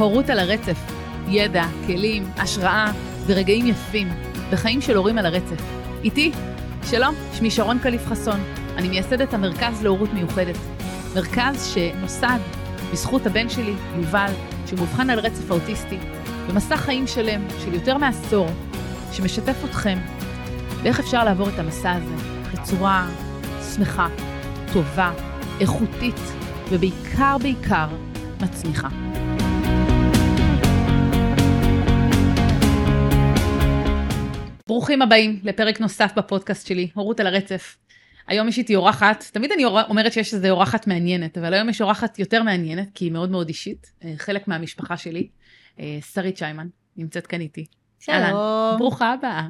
הורות על הרצף, ידע, כלים, השראה ורגעים יפים בחיים של הורים על הרצף. איתי, שלום, שמי שרון קליף חסון, אני מייסדת המרכז להורות מיוחדת. מרכז שנוסד בזכות הבן שלי, יובל, שהוא מאובחן על רצף האוטיסטי, במסע חיים שלם של יותר מעשור, שמשתף אתכם באיך אפשר לעבור את המסע הזה בצורה שמחה, טובה, איכותית, ובעיקר בעיקר מצמיחה. ברוכים הבאים לפרק נוסף בפודקאסט שלי, הורות על הרצף. היום יש איתי אורחת, תמיד אני אומרת שיש איזו אורחת מעניינת, אבל היום יש אורחת יותר מעניינת, כי היא מאוד מאוד אישית, אה, חלק מהמשפחה שלי, אה, שרית שיימן, נמצאת כאן איתי. שלום. אלן, ברוכה הבאה.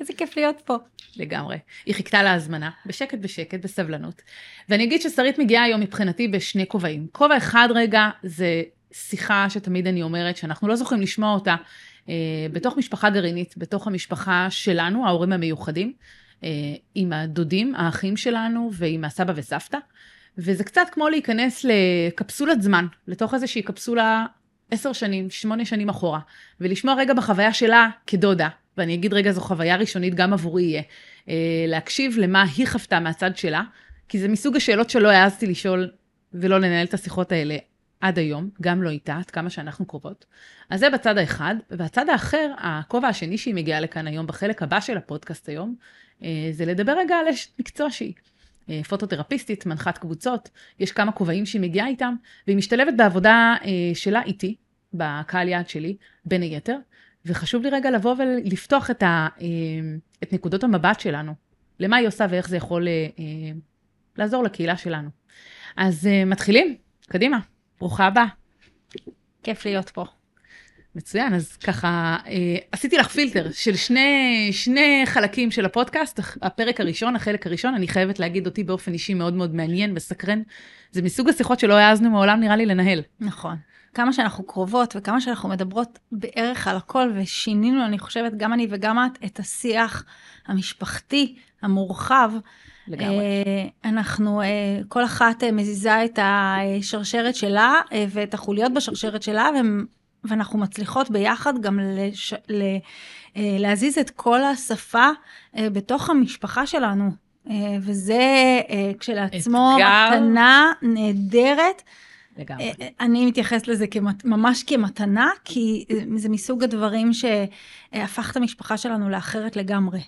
איזה כיף להיות פה. לגמרי. היא חיכתה להזמנה, בשקט בשקט, בסבלנות. ואני אגיד ששרית מגיעה היום מבחינתי בשני כובעים. כובע אחד רגע זה שיחה שתמיד אני אומרת שאנחנו לא זוכרים לשמוע אותה בתוך משפחה גרעינית, בתוך המשפחה שלנו, ההורים המיוחדים, אה, עם הדודים, האחים שלנו ועם הסבא וסבתא. וזה קצת כמו להיכנס לקפסולת זמן, לתוך איזושהי קפסולה עשר שנים, שמונה שנים אחורה, ולשמוע רגע בחוויה שלה כדודה, ואני אגיד רגע, זו חוויה ראשונית גם עבורי יהיה, אה, להקשיב למה היא חוותה מהצד שלה, כי זה מסוג השאלות שלא העזתי לשאול ולא לנהל את השיחות האלה עד היום, גם לא איתה, עד כמה שאנחנו קרובות. אז זה בצד האחד, והצד האחר, הכובע השני שהיא מגיעה לכאן היום, בחלק הבא של הפודקאסט היום, אה, זה לדבר רגע על אשת מקצוע שהיא. אה, פוטותרפיסטית, מנחת קבוצות, יש כמה כובעים שהיא מגיעה איתם, והיא משתלבת בעבודה שלה איתי, בקהל יעד שלי, בין היתר, וחשוב לי רגע לבוא ולפתוח את, ה, אה, את נקודות המבט שלנו, למה היא עושה ואיך זה יכול אה, אה, לעזור לקהילה שלנו. אז מתחילים, קדימה, ברוכה הבאה. כיף להיות פה. מצוין, אז ככה, אה, עשיתי לך פילטר של שני, שני חלקים של הפודקאסט. הפרק הראשון, החלק הראשון, אני חייבת להגיד אותי באופן אישי מאוד מאוד מעניין וסקרן. זה מסוג השיחות שלא העזנו מעולם נראה לי לנהל. נכון. כמה שאנחנו קרובות וכמה שאנחנו מדברות בערך על הכל, ושינינו, אני חושבת, גם אני וגם את, את השיח המשפחתי, המורחב. לגמרי. אה, אנחנו, אה, כל אחת אה, מזיזה את השרשרת שלה ואת החוליות בשרשרת שלה, ואנחנו מצליחות ביחד גם לש... ל... להזיז את כל השפה בתוך המשפחה שלנו. וזה כשלעצמו מתנה נהדרת. לגמרי. אני מתייחסת לזה כמת, ממש כמתנה, כי זה מסוג הדברים שהפך את המשפחה שלנו לאחרת לגמרי.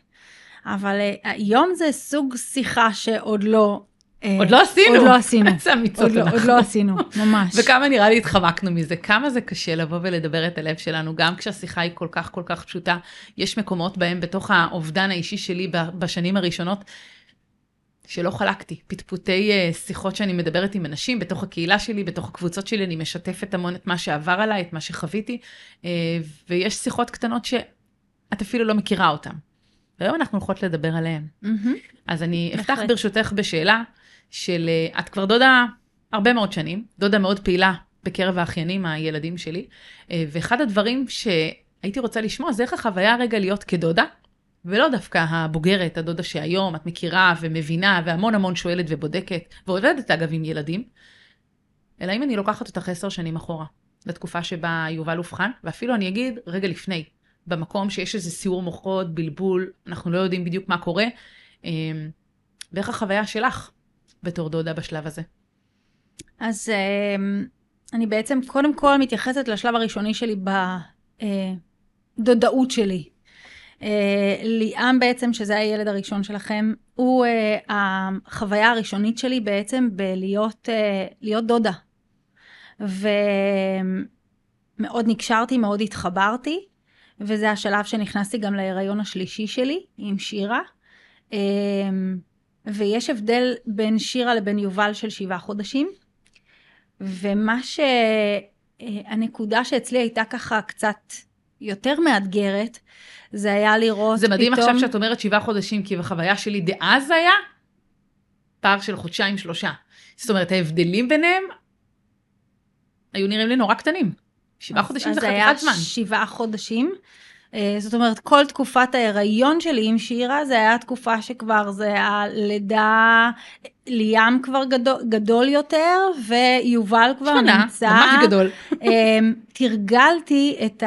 אבל היום זה סוג שיחה שעוד לא... עוד לא עשינו. עוד לא עשינו. איזה אמיצות אנחנו. עוד לא עשינו, ממש. וכמה נראה לי התחמקנו מזה, כמה זה קשה לבוא ולדבר את הלב שלנו, גם כשהשיחה היא כל כך כל כך פשוטה. יש מקומות בהם בתוך האובדן האישי שלי בשנים הראשונות, שלא חלקתי, פטפוטי uh, שיחות שאני מדברת עם אנשים בתוך הקהילה שלי, בתוך הקבוצות שלי, אני משתפת המון את מה שעבר עליי, את מה שחוויתי, ויש שיחות קטנות שאת אפילו לא מכירה אותן. והיום אנחנו הולכות לדבר עליהן. Mm-hmm. אז אני אפתח ברשותך בשאלה של, uh, את כבר דודה הרבה מאוד שנים, דודה מאוד פעילה בקרב האחיינים, הילדים שלי, uh, ואחד הדברים שהייתי רוצה לשמוע זה איך החוויה רגע להיות כדודה, ולא דווקא הבוגרת, הדודה שהיום את מכירה ומבינה והמון המון שואלת ובודקת, ועובדת אגב עם ילדים, אלא אם אני לוקחת אותך עשר שנים אחורה, לתקופה שבה יובל אובחן, ואפילו אני אגיד רגע לפני, במקום שיש איזה סיור מוחות, בלבול, אנחנו לא יודעים בדיוק מה קורה, אמ, ואיך החוויה שלך בתור דודה בשלב הזה? אז אמ, אני בעצם קודם כל מתייחסת לשלב הראשוני שלי בדודאות אה, שלי. אה, ליאם בעצם, שזה הילד הראשון שלכם, הוא uh, החוויה הראשונית שלי בעצם בלהיות להיות דודה. ומאוד נקשרתי, מאוד התחברתי, וזה השלב שנכנסתי גם להיריון השלישי שלי עם שירה. Uh, ויש הבדל בין שירה לבין יובל של שבעה חודשים. ומה שהנקודה שאצלי הייתה ככה קצת יותר מאתגרת, זה היה לראות זה מדהים פתאום... עכשיו שאת אומרת שבעה חודשים, כי בחוויה שלי דאז היה פער של חודשיים שלושה. זאת אומרת, ההבדלים ביניהם היו נראים לי נורא קטנים. שבעה חודשים זה חתיכת זמן. אז היה שבעה חודשים, אה, זאת אומרת, כל תקופת ההיריון שלי עם שירה, זה היה תקופה שכבר זה הלידה, ליאם כבר גדול, גדול יותר, ויובל כבר שונה, נמצא. ממש גדול. אה, תרגלתי את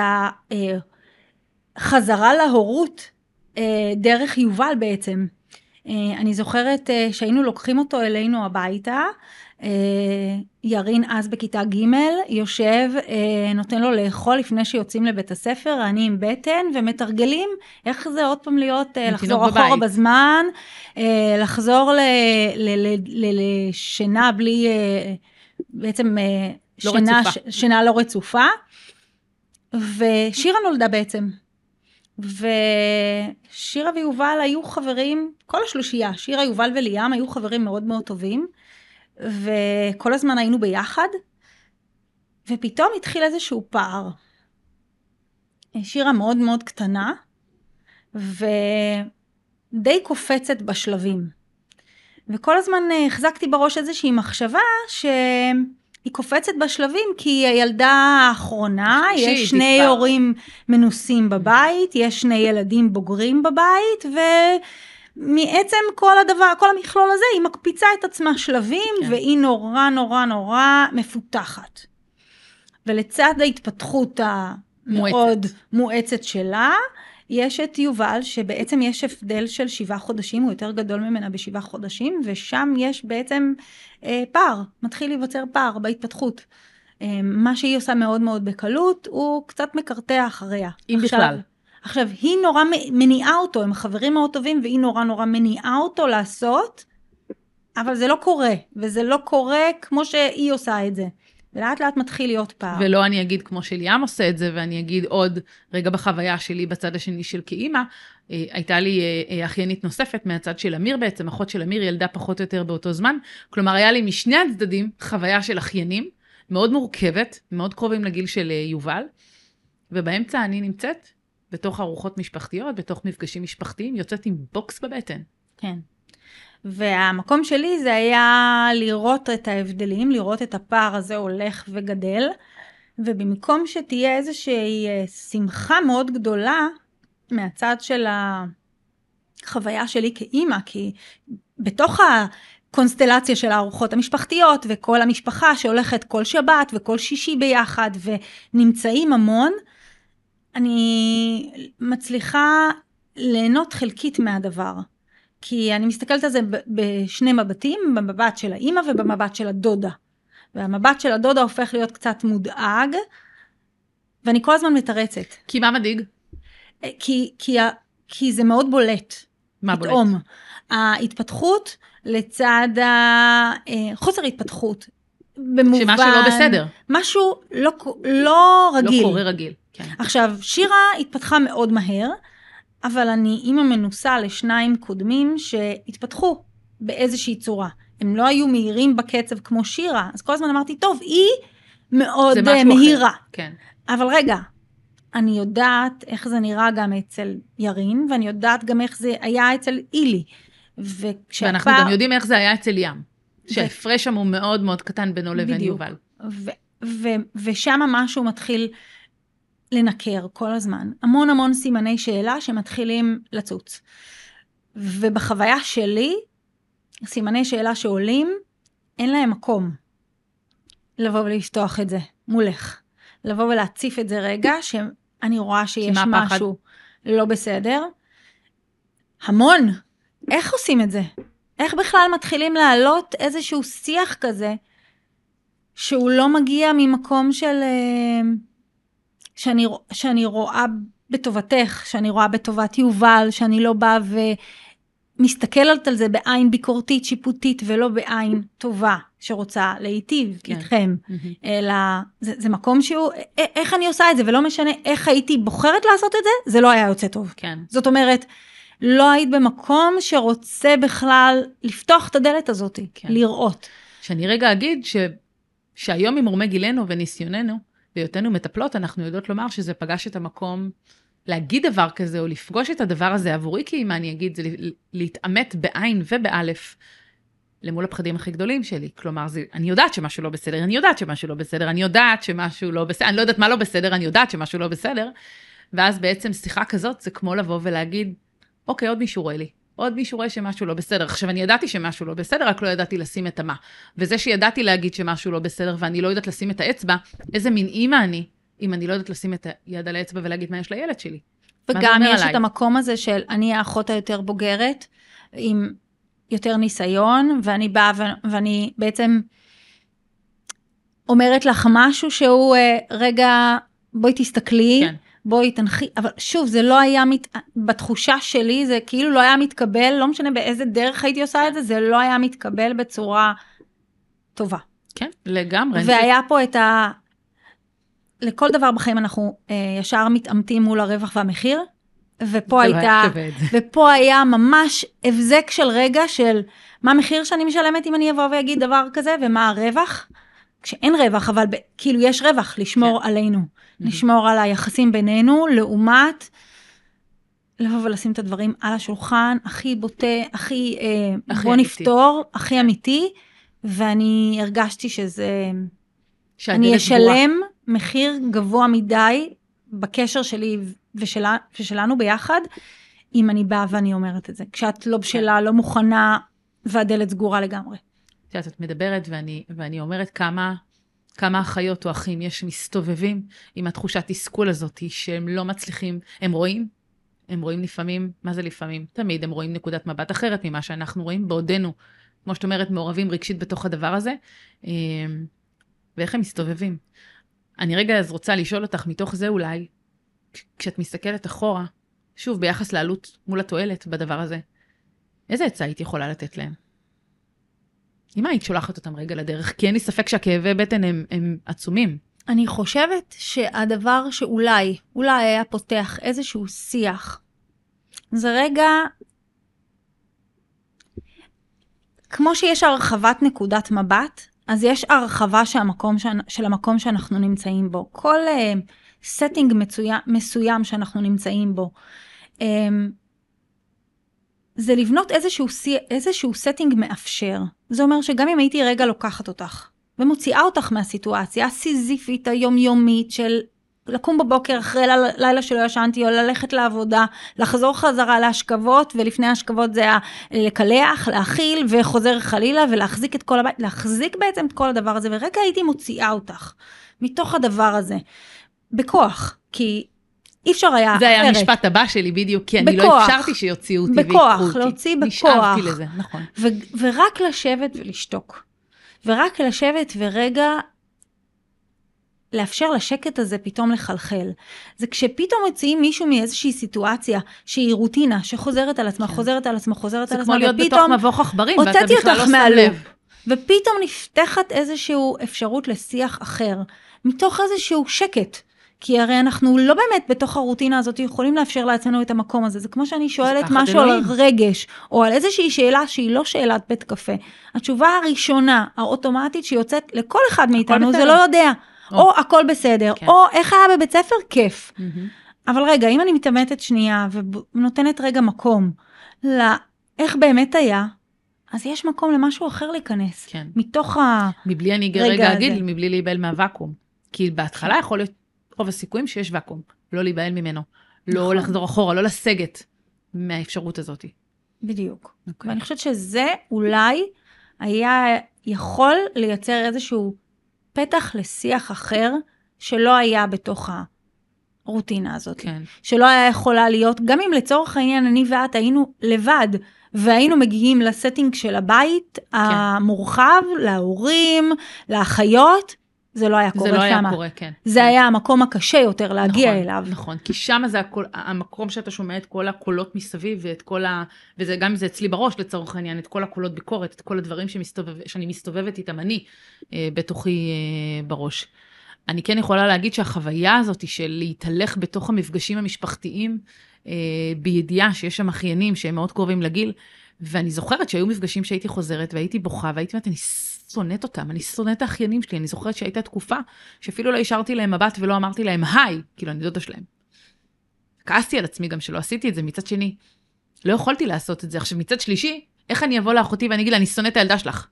החזרה להורות אה, דרך יובל בעצם. אני זוכרת שהיינו לוקחים אותו אלינו הביתה, אה, ירין אז בכיתה ג', יושב, אה, נותן לו לאכול לפני שיוצאים לבית הספר, אני עם בטן, ומתרגלים איך זה עוד פעם להיות, אה, לחזור אחורה בבית. בזמן, לחזור לשינה בלי, בעצם לא שינה, רצופה. שינה לא רצופה. ושירה נולדה בעצם. ושירה ויובל היו חברים, כל השלושייה, שירה, יובל וליאם היו חברים מאוד מאוד טובים. וכל הזמן היינו ביחד, ופתאום התחיל איזשהו פער. שירה מאוד מאוד קטנה, ודי קופצת בשלבים. וכל הזמן אה, החזקתי בראש איזושהי מחשבה שהיא קופצת בשלבים כי היא הילדה האחרונה, יש שני כבר. הורים מנוסים בבית, יש שני ילדים בוגרים בבית, ו... מעצם כל הדבר, כל המכלול הזה, היא מקפיצה את עצמה שלבים, כן. והיא נורא נורא נורא מפותחת. ולצד ההתפתחות המאוד מואצת. מואצת שלה, יש את יובל, שבעצם יש הבדל של שבעה חודשים, הוא יותר גדול ממנה בשבעה חודשים, ושם יש בעצם אה, פער, מתחיל להיווצר פער בהתפתחות. אה, מה שהיא עושה מאוד מאוד בקלות, הוא קצת מקרטע אחריה. אם עכשיו, בכלל. עכשיו, היא נורא מניעה אותו, הם חברים מאוד טובים, והיא נורא נורא מניעה אותו לעשות, אבל זה לא קורה, וזה לא קורה כמו שהיא עושה את זה. ולאט לאט מתחיל להיות פער. ולא אני אגיד כמו שליאם עושה את זה, ואני אגיד עוד רגע בחוויה שלי בצד השני של כאימא, אה, הייתה לי אה, אה, אחיינית נוספת מהצד של אמיר בעצם, אחות של אמיר ילדה פחות או יותר באותו זמן. כלומר, היה לי משני הצדדים חוויה של אחיינים, מאוד מורכבת, מאוד קרובים לגיל של יובל, ובאמצע אני נמצאת בתוך ארוחות משפחתיות, בתוך מפגשים משפחתיים, יוצאת עם בוקס בבטן. כן. והמקום שלי זה היה לראות את ההבדלים, לראות את הפער הזה הולך וגדל, ובמקום שתהיה איזושהי אה, שמחה מאוד גדולה מהצד של החוויה שלי כאימא, כי בתוך הקונסטלציה של הארוחות המשפחתיות וכל המשפחה שהולכת כל שבת וכל שישי ביחד ונמצאים המון, אני מצליחה ליהנות חלקית מהדבר. כי אני מסתכלת על זה בשני מבטים, במבט של האימא ובמבט של הדודה. והמבט של הדודה הופך להיות קצת מודאג, ואני כל הזמן מתרצת. כי מה מדאיג? אה, כי, כי, כי זה מאוד בולט. מה פתאום. בולט? ההתפתחות לצד החוסר אה, התפתחות. במובן... שמשהו לא בסדר. משהו לא, לא רגיל. לא קורה רגיל. כן. עכשיו, שירה התפתחה מאוד מהר, אבל אני אימא מנוסה לשניים קודמים שהתפתחו באיזושהי צורה. הם לא היו מהירים בקצב כמו שירה, אז כל הזמן אמרתי, טוב, היא מאוד uh, מהירה. כן. אבל רגע, אני יודעת איך זה נראה גם אצל ירין, ואני יודעת גם איך זה היה אצל אילי. וכשהפער... ואנחנו גם יודעים איך זה היה אצל ים. שההפרש שם הוא מאוד מאוד קטן בינו לבין יובל. ושם משהו מתחיל לנקר כל הזמן. המון המון סימני שאלה שמתחילים לצוץ. ובחוויה שלי, סימני שאלה שעולים, אין להם מקום לבוא ולפתוח את זה מולך. לבוא ולהציף את זה רגע, שאני רואה שיש משהו לא בסדר. המון. איך עושים את זה? איך בכלל מתחילים להעלות איזשהו שיח כזה, שהוא לא מגיע ממקום של... Uh, שאני, שאני רואה בטובתך, שאני רואה בטובת יובל, שאני לא באה ומסתכלת על זה בעין ביקורתית, שיפוטית, ולא בעין טובה שרוצה להיטיב כן. איתכם, mm-hmm. אלא זה, זה מקום שהוא, איך אני עושה את זה, ולא משנה איך הייתי בוחרת לעשות את זה, זה לא היה יוצא טוב. כן. זאת אומרת, לא היית במקום שרוצה בכלל לפתוח את הדלת הזאת, כן. לראות. שאני רגע אגיד ש... שהיום ממורמי גילנו וניסיוננו, בהיותנו מטפלות, אנחנו יודעות לומר שזה פגש את המקום להגיד דבר כזה, או לפגוש את הדבר הזה עבורי כאימא, אני אגיד, זה להתעמת בעין ובאלף למול הפחדים הכי גדולים שלי. כלומר, זה, אני יודעת שמשהו לא בסדר, אני יודעת שמשהו לא בסדר, אני יודעת שמשהו לא בסדר, אני לא יודעת מה לא בסדר, אני יודעת שמשהו לא בסדר, ואז בעצם שיחה כזאת זה כמו לבוא ולהגיד, אוקיי, עוד מישהו רואה לי. עוד מישהו רואה שמשהו לא בסדר. עכשיו, אני ידעתי שמשהו לא בסדר, רק לא ידעתי לשים את המה. וזה שידעתי להגיד שמשהו לא בסדר ואני לא יודעת לשים את האצבע, איזה מין אימא אני, אם אני לא יודעת לשים את היד על האצבע ולהגיד מה יש לילד שלי. וגם יש עליי? את המקום הזה של אני האחות היותר בוגרת, עם יותר ניסיון, ואני באה ו- ואני בעצם אומרת לך משהו שהוא, אה, רגע, בואי תסתכלי, כן. בואי תנחי, אבל שוב, זה לא היה, מת... בתחושה שלי, זה כאילו לא היה מתקבל, לא משנה באיזה דרך הייתי עושה את זה, זה לא היה מתקבל בצורה טובה. כן, לגמרי. והיה פה את ה... לכל דבר בחיים אנחנו אה, ישר מתעמתים מול הרווח והמחיר, ופה הייתה, ופה היה ממש הבזק של רגע של מה המחיר שאני משלמת אם אני אבוא ואגיד דבר כזה, ומה הרווח. כשאין רווח, אבל ב, כאילו יש רווח לשמור כן. עלינו, mm-hmm. לשמור על היחסים בינינו, לעומת לבוא ולשים את הדברים על השולחן, הכי בוטה, הכי, אה, הכי בוא אמיתי. נפתור, הכי כן. אמיתי, ואני הרגשתי שזה, אני אשלם מחיר גבוה מדי בקשר שלי ושלה, ושלנו ביחד, אם אני באה ואני אומרת את זה. כשאת לא בשלה, כן. לא מוכנה, והדלת סגורה לגמרי. את יודעת, את מדברת ואני, ואני אומרת כמה, כמה אחיות או אחים יש מסתובבים עם התחושת תסכול הזאת שהם לא מצליחים, הם רואים, הם רואים לפעמים, מה זה לפעמים? תמיד הם רואים נקודת מבט אחרת ממה שאנחנו רואים בעודנו, כמו שאת אומרת, מעורבים רגשית בתוך הדבר הזה, אמ, ואיך הם מסתובבים. אני רגע אז רוצה לשאול אותך מתוך זה אולי, כשאת מסתכלת אחורה, שוב, ביחס לעלות מול התועלת בדבר הזה, איזה עצה היית יכולה לתת להם? אם היית שולחת אותם רגע לדרך? כי אין לי ספק שהכאבי בטן הם, הם עצומים. אני חושבת שהדבר שאולי, אולי היה פותח איזשהו שיח, זה רגע, כמו שיש הרחבת נקודת מבט, אז יש הרחבה של המקום, של המקום שאנחנו נמצאים בו. כל uh, מסוים, מסוים שאנחנו נמצאים בו. Um, זה לבנות איזשהו, איזשהו setting מאפשר. זה אומר שגם אם הייתי רגע לוקחת אותך ומוציאה אותך מהסיטואציה הסיזיפית היומיומית של לקום בבוקר אחרי לילה, לילה שלא ישנתי, או ללכת לעבודה, לחזור חזרה להשכבות, ולפני ההשכבות זה היה לקלח, להאכיל, וחוזר חלילה, ולהחזיק את כל הבית, להחזיק בעצם את כל הדבר הזה, ורגע הייתי מוציאה אותך מתוך הדבר הזה, בכוח, כי אי אפשר היה אחרת. זה היה המשפט הבא שלי בדיוק, כי אני לא בכוח, לא אפשרתי שיוציאו אותי ויקחו אותי. בכוח, להוציא בכוח. נשאבתי לזה, נכון. ו- ורק לשבת ולשתוק. ורק לשבת ורגע לאפשר לשקט הזה פתאום לחלחל. זה כשפתאום מוציאים מישהו מאיזושהי סיטואציה שהיא רוטינה, שחוזרת על עצמה, כן. חוזרת על עצמה, חוזרת על עצמה, ופתאום... זה כמו להיות בתוך מבוך עכברים, ואתה בכלל לא שם לב. ופתאום נפתחת איזושהי אפשרות לשיח אחר, מתוך איזשהו שקט. כי הרי אנחנו לא באמת בתוך הרוטינה הזאת יכולים לאפשר לעצמנו את המקום הזה. זה כמו שאני שואלת משהו אלוהים. על רגש, או על איזושהי שאלה שהיא לא שאלת בית קפה. התשובה הראשונה, האוטומטית שיוצאת לכל אחד מאיתנו, זה לא יודע. או, או הכל בסדר, כן. או איך היה בבית ספר, כיף. Mm-hmm. אבל רגע, אם אני מתעמתת שנייה ונותנת רגע מקום לאיך באמת היה, אז יש מקום למשהו אחר להיכנס. כן. מתוך הרגע הזה. מבלי אני רגע אגיד, מבלי להיבהל מהוואקום. כי בהתחלה יכול להיות רוב הסיכויים שיש ואקום, לא להיבהל ממנו, לא נכון. לחזור אחורה, לא לסגת מהאפשרות הזאת. בדיוק. Okay. אוקיי. ואני חושבת שזה אולי היה יכול לייצר איזשהו פתח לשיח אחר שלא היה בתוך הרוטינה הזאת. כן. שלא היה יכולה להיות, גם אם לצורך העניין אני ואת היינו לבד, והיינו מגיעים לסטינג של הבית כן. המורחב, להורים, לאחיות, זה לא היה קורה, זה לא היה קורה, כן. זה היה המקום הקשה יותר להגיע נכון, אליו. נכון, כי שם זה הקול, המקום שאתה שומע את כל הקולות מסביב, ואת כל ה... וזה גם זה אצלי בראש לצורך העניין, את כל הקולות ביקורת, את כל הדברים שמסתובב, שאני מסתובבת איתם אני, אה, בתוכי אה, בראש. אני כן יכולה להגיד שהחוויה הזאת של להתהלך בתוך המפגשים המשפחתיים, אה, בידיעה שיש שם אחיינים שהם מאוד קרובים לגיל, ואני זוכרת שהיו מפגשים שהייתי חוזרת והייתי בוכה והייתי אומרת, אני שונאת אותם, אני שונאת את האחיינים שלי, אני זוכרת שהייתה תקופה שאפילו לא השארתי להם מבט ולא אמרתי להם היי, כאילו אני דודה שלהם. כעסתי על עצמי גם שלא עשיתי את זה, מצד שני, לא יכולתי לעשות את זה. עכשיו, מצד שלישי, איך אני אבוא לאחותי ואני אגיד לה, אני שונאת את הילדה שלך?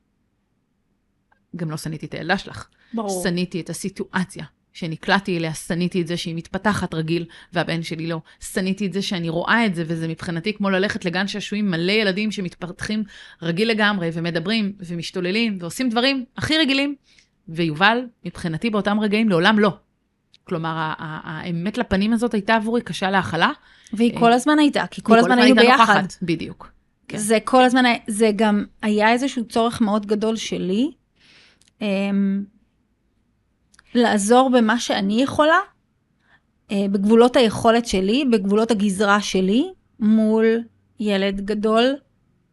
גם לא שניתי את הילדה שלך. ברור. שניתי את הסיטואציה שנקלעתי אליה, שניתי את זה שהיא מתפתחת רגיל, והבן שלי לא. שניתי את זה שאני רואה את זה, וזה מבחינתי כמו ללכת לגן שעשועים מלא ילדים שמתפתחים רגיל לגמרי, ומדברים, ומשתוללים, ועושים דברים הכי רגילים. ויובל, מבחינתי באותם רגעים, לעולם לא. כלומר, האמת לפנים הזאת הייתה עבורי קשה להכלה. והיא כל הזמן הייתה, כי כל הזמן היינו ביחד. בדיוק. כן. זה כל הזמן, זה גם היה איזשהו צורך מאוד גדול שלי, אמ, לעזור במה שאני יכולה, אה, בגבולות היכולת שלי, בגבולות הגזרה שלי, מול ילד גדול,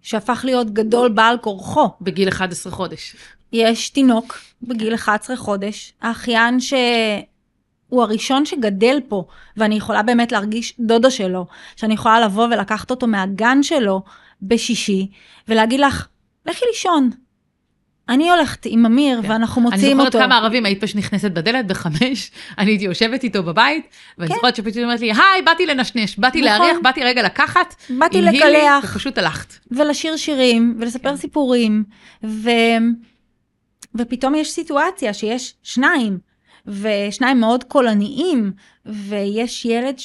שהפך להיות גדול בעל כורחו. בגיל 11 חודש. יש תינוק בגיל 11 חודש, האחיין שהוא הראשון שגדל פה, ואני יכולה באמת להרגיש דודה שלו, שאני יכולה לבוא ולקחת אותו מהגן שלו בשישי, ולהגיד לך, לכי לישון, אני הולכת עם אמיר, כן. ואנחנו מוציאים אותו. אני זוכרת כמה ערבים היית פשוט נכנסת בדלת בחמש, אני הייתי יושבת איתו בבית, ואני כן. זוכרת שפשוט אומרת לי, היי, באתי לנשנש, באתי נכון. להריח, באתי רגע לקחת, באתי לקלח, ופשוט הלכת. ולשיר שירים, ולספר כן. סיפורים, ו... ופתאום יש סיטואציה שיש שניים, ושניים מאוד קולניים, ויש ילד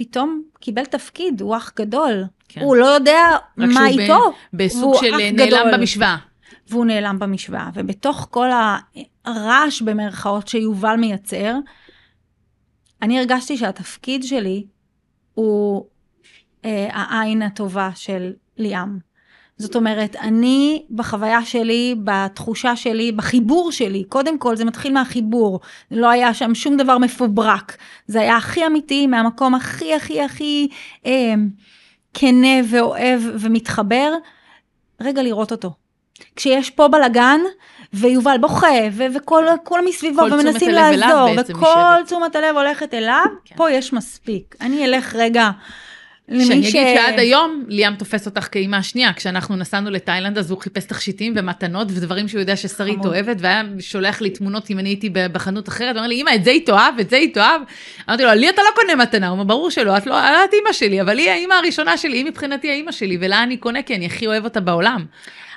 שפתאום קיבל תפקיד, הוא אח גדול. כן. הוא לא יודע מה איתו. בסוג של נעלם גדול. במשוואה. והוא נעלם במשוואה. ובתוך כל הרעש במרכאות שיובל מייצר, אני הרגשתי שהתפקיד שלי הוא אה, העין הטובה של ליאם. זאת אומרת, אני בחוויה שלי, בתחושה שלי, בחיבור שלי, קודם כל זה מתחיל מהחיבור, לא היה שם שום דבר מפוברק, זה היה הכי אמיתי, מהמקום הכי הכי הכי אה, כנה ואוהב ומתחבר, רגע לראות אותו. כשיש פה בלגן, ויובל בוכה, ו- וכל מסביבו, ומנסים לעזור, וכל תשומת הלב הולכת אליו, כן. פה יש מספיק. אני אלך רגע שאני ש... אגיד שעד היום ליאם תופס אותך כאימא השנייה, כשאנחנו נסענו לתאילנד אז הוא חיפש תכשיטים ומתנות ודברים שהוא יודע ששרית אוהבת, והיה שולח לי תמונות אם אני הייתי בחנות אחרת, הוא לי, אמא, את זה היא תאהב, את זה היא תאהב. אמרתי לו, לי אתה לא קונה מתנה, הוא אומר, ברור שלא, את לא, את אימא שלי, אבל היא האימא הראשונה שלי, היא מבחינתי האימא שלי, ולה אני קונה כי אני הכי אוהב אותה בעולם.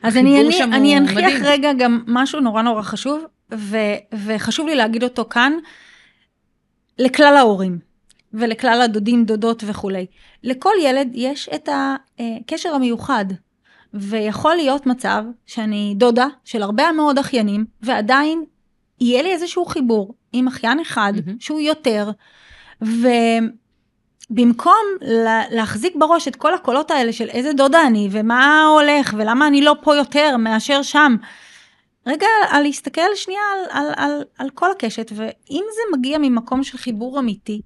אז אני, אני, אני אנכיח רגע גם משהו נורא נורא חשוב, ו, וחשוב לי להגיד אותו כאן, לכלל ההורים. ולכלל הדודים, דודות וכולי. לכל ילד יש את הקשר המיוחד, ויכול להיות מצב שאני דודה של הרבה מאוד אחיינים, ועדיין יהיה לי איזשהו חיבור עם אחיין אחד mm-hmm. שהוא יותר, ובמקום להחזיק בראש את כל הקולות האלה של איזה דודה אני, ומה הולך, ולמה אני לא פה יותר מאשר שם, רגע, על להסתכל שנייה על, על, על, על כל הקשת, ואם זה מגיע ממקום של חיבור אמיתי,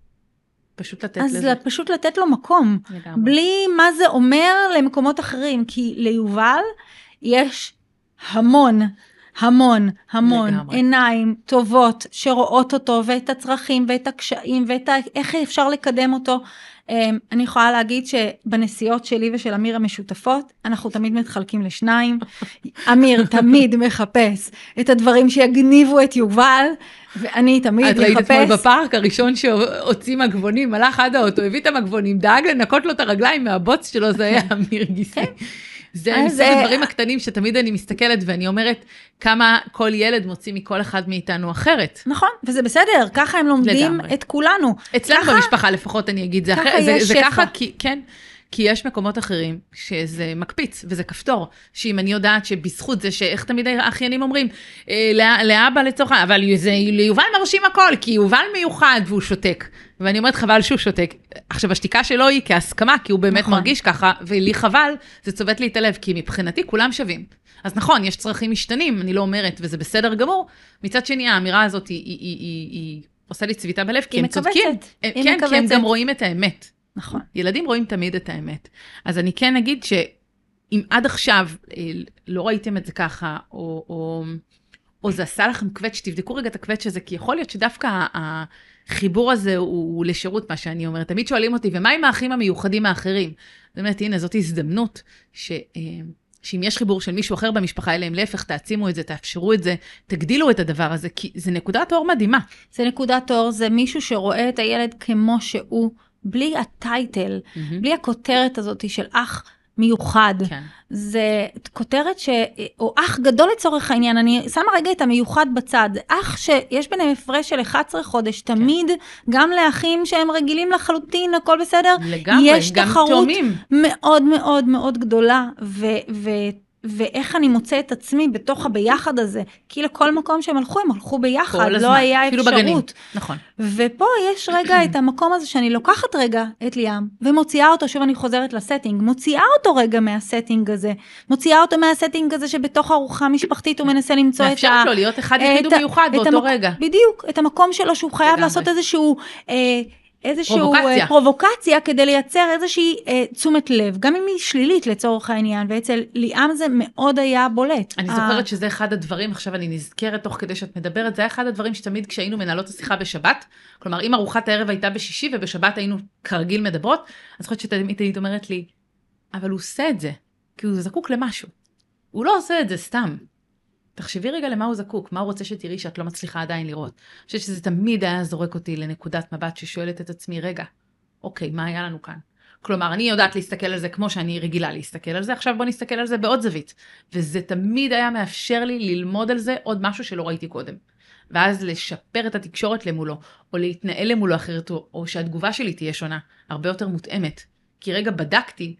פשוט לתת אז לזה. אז פשוט לתת לו מקום. לגמרי. בלי מה זה אומר למקומות אחרים, כי ליובל יש המון, המון, המון לגמרי. עיניים טובות שרואות אותו ואת הצרכים ואת הקשיים ואת ה... איך אפשר לקדם אותו. אמ, אני יכולה להגיד שבנסיעות שלי ושל אמיר המשותפות, אנחנו תמיד מתחלקים לשניים. אמיר תמיד מחפש את הדברים שיגניבו את יובל, ואני תמיד מחפש... את ראית אתמול בפארק הראשון שהוציא מגבונים, הלך עד האוטו, הביא את המגבונים, דאג לנקות לו את הרגליים מהבוץ שלו, זה היה אמיר גיסי. זה מסוג אה, הדברים הקטנים שתמיד אני מסתכלת ואני אומרת כמה כל ילד מוציא מכל אחד מאיתנו אחרת. נכון, וזה בסדר, ככה הם לומדים לגמרי. את כולנו. אצלנו ככה, במשפחה לפחות אני אגיד, זה ככה אחר, זה, זה ככה, כי, כן. כי יש מקומות אחרים שזה מקפיץ וזה כפתור, שאם אני יודעת שבזכות זה שאיך תמיד האחיינים אומרים, אה, לאבא לצורך אבל זה ליובל מרשים הכל, כי יובל מיוחד והוא שותק. ואני אומרת חבל שהוא שותק. עכשיו השתיקה שלו היא כהסכמה, כי הוא באמת נכון. מרגיש ככה, ולי חבל, זה צובט לי את הלב, כי מבחינתי כולם שווים. אז נכון, יש צרכים משתנים, אני לא אומרת, וזה בסדר גמור. מצד שני, האמירה הזאת היא, היא, היא, היא, היא עושה לי צביטה בלב, כי הם צודקים. היא כן, מקבצת. כי הם גם רואים את האמת. נכון. ילדים רואים תמיד את האמת. אז אני כן אגיד שאם עד עכשיו אה, לא ראיתם את זה ככה, או, או, או זה עשה לכם קווץ', תבדקו רגע את הקווץ' הזה, כי יכול להיות שדווקא החיבור הזה הוא לשירות, מה שאני אומרת. תמיד שואלים אותי, ומה עם האחים המיוחדים האחרים? זאת אומרת, הנה, זאת הזדמנות ש... אה, שאם יש חיבור של מישהו אחר במשפחה אליהם, להפך, תעצימו את זה, תאפשרו את זה, תגדילו את הדבר הזה, כי זה נקודת אור מדהימה. זה נקודת אור, זה מישהו שרואה את הילד כמו שהוא, בלי הטייטל, mm-hmm. בלי הכותרת הזאת של אח מיוחד. כן. זה כותרת ש... או אח גדול לצורך העניין, אני שמה רגע את המיוחד בצד. אח שיש ביניהם הפרש של 11 חודש, כן. תמיד, גם לאחים שהם רגילים לחלוטין, הכל בסדר, לגמרי, יש גם תחרות תאומים. מאוד מאוד מאוד גדולה, ו... ו... ואיך אני מוצא את עצמי בתוך הביחד הזה. כי לכל מקום שהם הלכו, הם הלכו ביחד, לא היה אפשרות. בגנים. נכון. ופה יש רגע את המקום הזה שאני לוקחת רגע את ליאם, ומוציאה אותו, שוב אני חוזרת ל setting, מוציאה אותו רגע מה setting הזה, מוציאה אותו מה setting הזה שבתוך ארוחה משפחתית הוא מנסה למצוא את ה... מאפשרת לו להיות אחד יחיד ומיוחד באותו המק- רגע. בדיוק, את המקום שלו שהוא חייב. לעשות איזשהו... אה, פרובוקציה. אה, פרובוקציה כדי לייצר איזושהי אה, תשומת לב, גם אם היא שלילית לצורך העניין, ואצל ליאם זה מאוד היה בולט. אני זוכרת שזה אחד הדברים, עכשיו אני נזכרת תוך כדי שאת מדברת, זה היה אחד הדברים שתמיד כשהיינו מנהלות את השיחה בשבת, כלומר אם ארוחת הערב הייתה בשישי ובשבת היינו כרגיל מדברות, אני זוכרת שתמיד היית אומרת לי, אבל הוא עושה את זה, כי הוא זקוק למשהו. הוא לא עושה את זה סתם. תחשבי רגע למה הוא זקוק, מה הוא רוצה שתראי שאת לא מצליחה עדיין לראות. אני חושבת שזה תמיד היה זורק אותי לנקודת מבט ששואלת את עצמי, רגע, אוקיי, מה היה לנו כאן? כלומר, אני יודעת להסתכל על זה כמו שאני רגילה להסתכל על זה, עכשיו בוא נסתכל על זה בעוד זווית. וזה תמיד היה מאפשר לי ללמוד על זה עוד משהו שלא ראיתי קודם. ואז לשפר את התקשורת למולו, או להתנהל למולו אחרת, או, שהתגובה שלי תהיה שונה, הרבה יותר מותאמת. כי רגע בדקתי,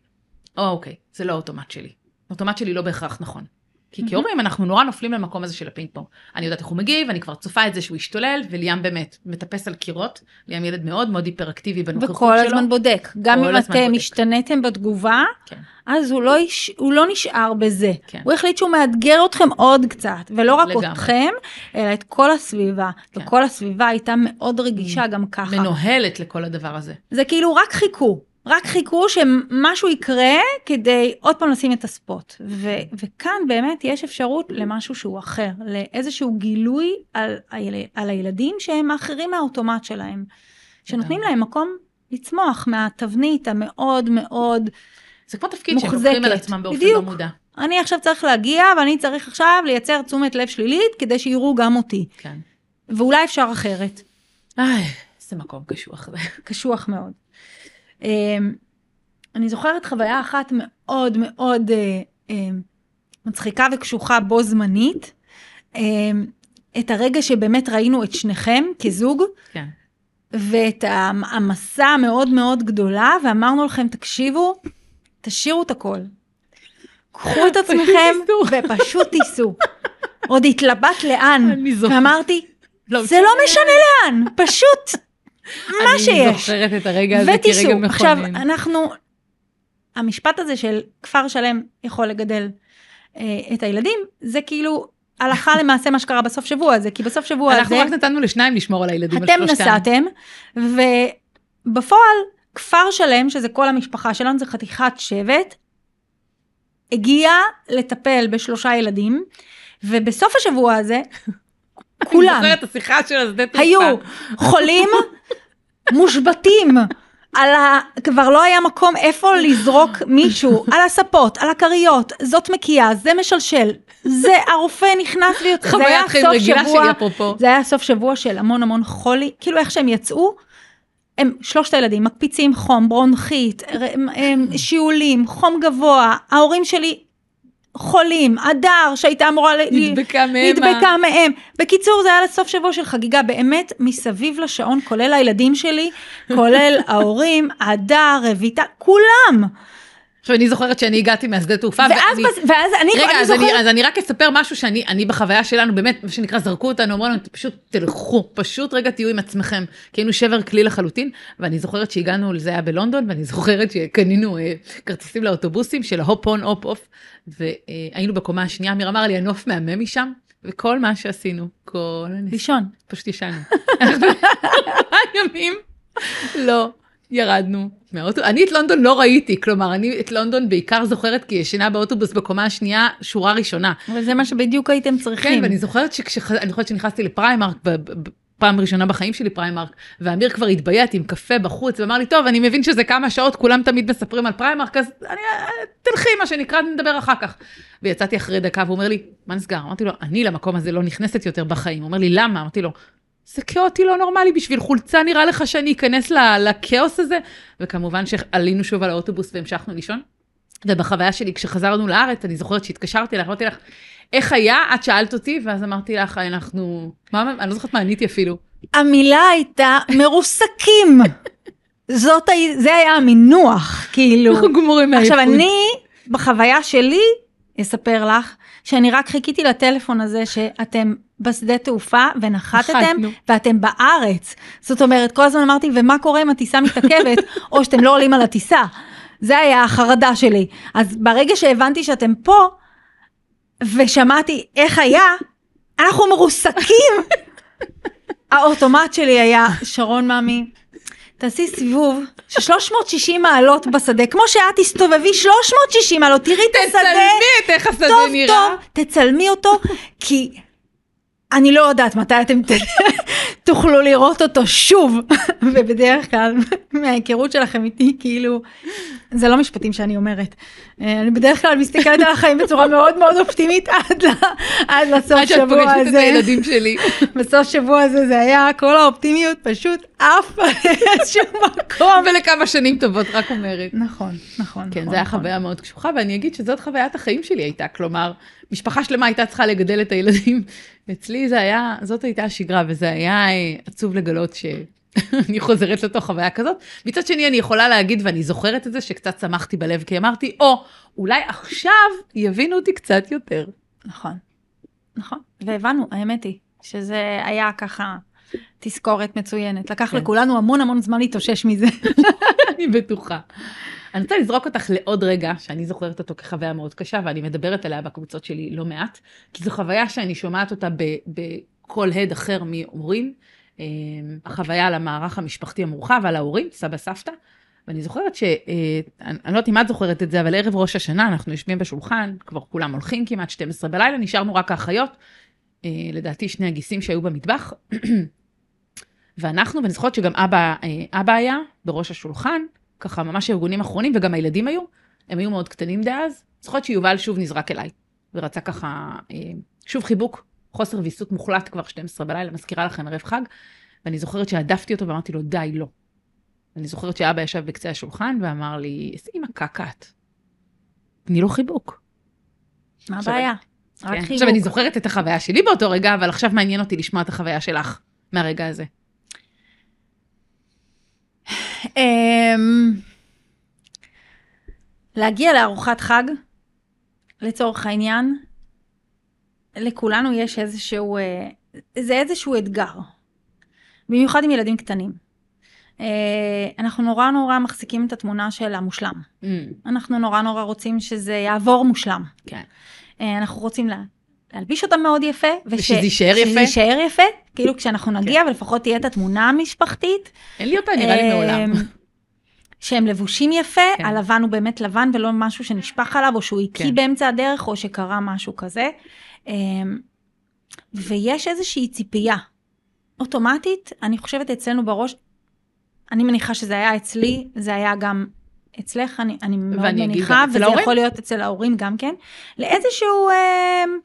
או אוקיי, זה לא האוטומט שלי. האוטומט שלי לא בהכרח נכון. כי. כהורים אנחנו נורא נופלים למקום הזה של הפינג פונג. אני יודעת איך הוא מגיב, אני כבר צופה את זה שהוא השתולל, וליאם באמת מטפס על קירות. ליאם ילד מאוד מאוד היפראקטיבי בנוכחות שלו. וכל הזמן בודק. גם אם אתם בודק. השתניתם בתגובה, כן. אז הוא לא, יש, הוא לא נשאר בזה. כן. הוא החליט שהוא מאתגר אתכם עוד קצת, ולא רק לגמרי. אתכם, אלא את כל הסביבה. כן. וכל הסביבה הייתה מאוד רגישה גם ככה. מנוהלת לכל הדבר הזה. זה כאילו רק חיכו. רק חיכו שמשהו יקרה כדי עוד פעם לשים את הספוט. ו- וכאן באמת יש אפשרות למשהו שהוא אחר, לאיזשהו גילוי על, על הילדים שהם האחרים מהאוטומט שלהם. שנותנים. להם מקום לצמוח מהתבנית המאוד מאוד, זה כמו תפקיד שהם מוחזקת. לוקחים על עצמם באופן בדיוק. לא מודע. אני עכשיו צריך להגיע ואני צריך עכשיו לייצר תשומת לב שלילית כדי שיראו גם אותי. כן. ואולי אפשר אחרת. איי, איזה מקום קשוח. קשוח מאוד. אמ, אני זוכרת חוויה אחת מאוד מאוד אה, אמ, מצחיקה וקשוחה בו זמנית. אמ, את הרגע שבאמת ראינו את שניכם כזוג, כן. ואת המ- המסע המאוד מאוד גדולה, ואמרנו לכם, תקשיבו, תשאירו את הכל. קחו את עצמכם. ופשוט תיסעו. עוד התלבט לאן. ואמרתי, לא זה לא משנה לאן, פשוט מה אני שיש. זוכרת את הרגע הזה. כרגע עכשיו, מכונן. אנחנו, המשפט הזה של כפר שלם יכול לגדל אה, את הילדים, זה כאילו הלכה למעשה מה שקרה בסוף שבוע הזה, כי בסוף שבוע הזה, אנחנו רק נתנו לשניים לשמור על הילדים, על אתם שלושתם. נסעתם, ובפועל, כפר שלם, שזה כל המשפחה שלנו, זה חתיכת שבט, הגיע לטפל בשלושה ילדים, ובסוף השבוע הזה, כולם אני זוכרת את השיחה של השדה תעופה. היו חולים מושבתים. על ה... כבר לא היה מקום איפה לזרוק מישהו, על הספות, על הכריות, זאת מקיאה, זה משלשל, זה הרופא נכנס ויוצא, זה היה סוף שבוע, שלי אפרופו. זה היה סוף שבוע של המון המון חולי, כאילו איך שהם יצאו, הם שלושת הילדים מקפיצים חום, ברונכית, הם שיעולים, חום גבוה, ההורים שלי חולים, הדר שהייתה אמורה ל... נדבקה מהם. נדבקה מהם. בקיצור, זה היה לסוף שבוע של חגיגה, באמת מסביב לשעון, כולל הילדים שלי, כולל ההורים, הדר, רויטל, כולם. עכשיו אני זוכרת שאני הגעתי מהשדה תעופה. ואז, ואני- בס- ואז אני, רגע, אני אז אני, זוכרת, אז אני רק אספר משהו שאני אני בחוויה שלנו, באמת, מה שנקרא, זרקו אותנו, אמרו לנו, פשוט תלכו, פשוט רגע תהיו עם עצמכם, כי היינו שבר כלי לחלוטין, ואני זוכרת שהגענו, זה היה בלונדון, ואני זוכרת שקנינו אה, כרטיסים לאוטובוסים של ה hop on, hop off, והיינו בקומה השנייה, אמיר אמר לי, הנוף מהמם משם, וכל מה שעשינו, כל לישון. פשוט ישנו. ימים לא ירדנו מהאוטו. אני את לונדון לא ראיתי, כלומר, אני את לונדון בעיקר זוכרת כי ישנה באוטובוס בקומה השנייה, שורה ראשונה. וזה מה שבדיוק הייתם כן, צריכים. ואני זוכרת שאני זוכרת שנכנסתי ל Primark, פעם ראשונה בחיים שלי Primark, ואמיר כבר התביית עם קפה בחוץ, ואמר לי, טוב, אני מבין שזה כמה שעות, כולם תמיד מספרים על Primark, אז אני, תלכי, מה שנקרא, נדבר אחר כך. ויצאתי אחרי דקה, והוא אומר לי, מה נסגר? אמרתי לו, אני למקום הזה לא נכנסת יותר בחיים. הוא אומר לי, למה? אמרתי לו, זה כאוטי לא נורמלי, בשביל חולצה נראה לך שאני אכנס לכאוס הזה? וכמובן שעלינו שוב על האוטובוס והמשכנו לישון. ובחוויה שלי, כשחזרנו לארץ, אני זוכרת שהתקשרתי לך, אמרתי לך, איך היה? את שאלת אותי, ואז אמרתי לך, אנחנו... מה, אני לא זוכרת מה עניתי אפילו. המילה הייתה מרוסקים. זאת, זה היה המינוח, כאילו. אנחנו גמורים מעייפות. עכשיו, אני, בחוויה שלי, אספר לך, שאני רק חיכיתי לטלפון הזה שאתם בשדה תעופה ונחתתם. ואתם בארץ. זאת אומרת, כל הזמן אמרתי, ומה קורה אם הטיסה מתעכבת, או שאתם לא עולים על הטיסה. זה היה החרדה שלי. אז ברגע שהבנתי שאתם פה, ושמעתי איך היה, אנחנו מרוסקים. האוטומט שלי היה, שרון ממי, תעשי סיבוב של 360 מעלות בשדה, כמו שאת תסתובבי 360 מעלות, תראי את השדה, תצלמי את איך השדה טוב נראה. טוב, תצלמי אותו, כי אני לא יודעת מתי אתם תוכלו לראות אותו שוב, ובדרך כלל, מההיכרות שלכם איתי, כאילו, זה לא משפטים שאני אומרת. אה, אני בדרך כלל מסתכלת על החיים בצורה מאוד מאוד אופטימית עד ל- עד לסוף עד שאת שבוע פוגשת את הזה. הילדים שלי. בסוף שבוע הזה זה היה כל האופטימיות פשוט על איזשהו מקום. ולכמה שנים טובות, רק אומרת. נכון, נכון. כן, נכון, זו הייתה נכון. חוויה מאוד קשוחה, ואני אגיד שזאת חוויית החיים שלי הייתה. כלומר, משפחה שלמה הייתה צריכה לגדל את הילדים. אצלי זה היה, זאת הייתה השגרה, וזה היה אה, עצוב לגלות שאני חוזרת לתוך חוויה כזאת. מצד שני, אני יכולה להגיד, ואני זוכרת את זה, שקצת שמחתי בלב, כי אמרתי, או, אולי עכשיו יבינו אותי קצת יותר. נכון, נכון. והבנו, האמת היא, שזה היה ככה תזכורת מצוינת. לקח כן. לכולנו המון המון זמן להתאושש מזה. אני בטוחה. אני רוצה לזרוק אותך לעוד רגע, שאני זוכרת אותו כחוויה מאוד קשה, ואני מדברת עליה בקבוצות שלי לא מעט, כי זו חוויה שאני שומעת אותה בכל הד אחר מהורים. אה, החוויה על המערך המשפחתי המורחב, על ההורים, סבא סבתא. ואני זוכרת ש... אה, אני לא יודעת אם את זוכרת את זה, אבל ערב ראש השנה אנחנו יושבים בשולחן, כבר כולם הולכים כמעט 12 בלילה, נשארנו רק האחיות, לדעתי שני הגיסים שהיו במטבח. ואנחנו, ואני זוכרת שגם אבא, אה, אבא היה בראש השולחן, ככה ממש ארגונים אחרונים, וגם הילדים היו, הם היו מאוד קטנים דאז. זוכרת שיובל שוב נזרק אליי, ורצה ככה, אה, שוב חיבוק, חוסר ויסות מוחלט כבר 12 בלילה, מזכירה לכם ערב חג, ואני זוכרת שהדפתי אותו ואמרתי לו, די, לא. אני זוכרת שאבא ישב בקצה השולחן ואמר לי, איזה אימא קקה את. תני לו חיבוק. מה הבעיה? רק כן. עכשיו, אני זוכרת את החוויה שלי באותו רגע, אבל עכשיו מעניין אותי לשמוע את החוויה שלך מהרגע הזה. אמ, להגיע לארוחת חג, לצורך העניין, לכולנו יש איזשהו, אה, זה איזשהו אתגר. במיוחד עם ילדים קטנים. אה, אנחנו נורא נורא מחזיקים את התמונה של המושלם. Mm, אנחנו נורא נורא רוצים שזה יעבור מושלם. כן. אה, אנחנו רוצים לה, להלביש אותם מאוד יפה. וש- ושזה יישאר שזה יפה. יישאר יפה, כאילו כשאנחנו נגיע ולפחות תהיה את התמונה המשפחתית. אין לי אותה, נראה לי מעולם. אמ, שהם לבושים יפה, כן. הלבן הוא באמת לבן ולא משהו שנשפך עליו, או שהוא הקיא כן. באמצע הדרך, או שקרה משהו כזה. אמ, ויש איזושהי ציפייה אוטומטית, אני חושבת אצלנו בראש, אני מניחה שזה היה אצלי, זה היה גם אצלך, אני, אני מאוד מניחה, וזה ההורים. יכול להיות אצל ההורים גם כן, לאיזשהו, אמ,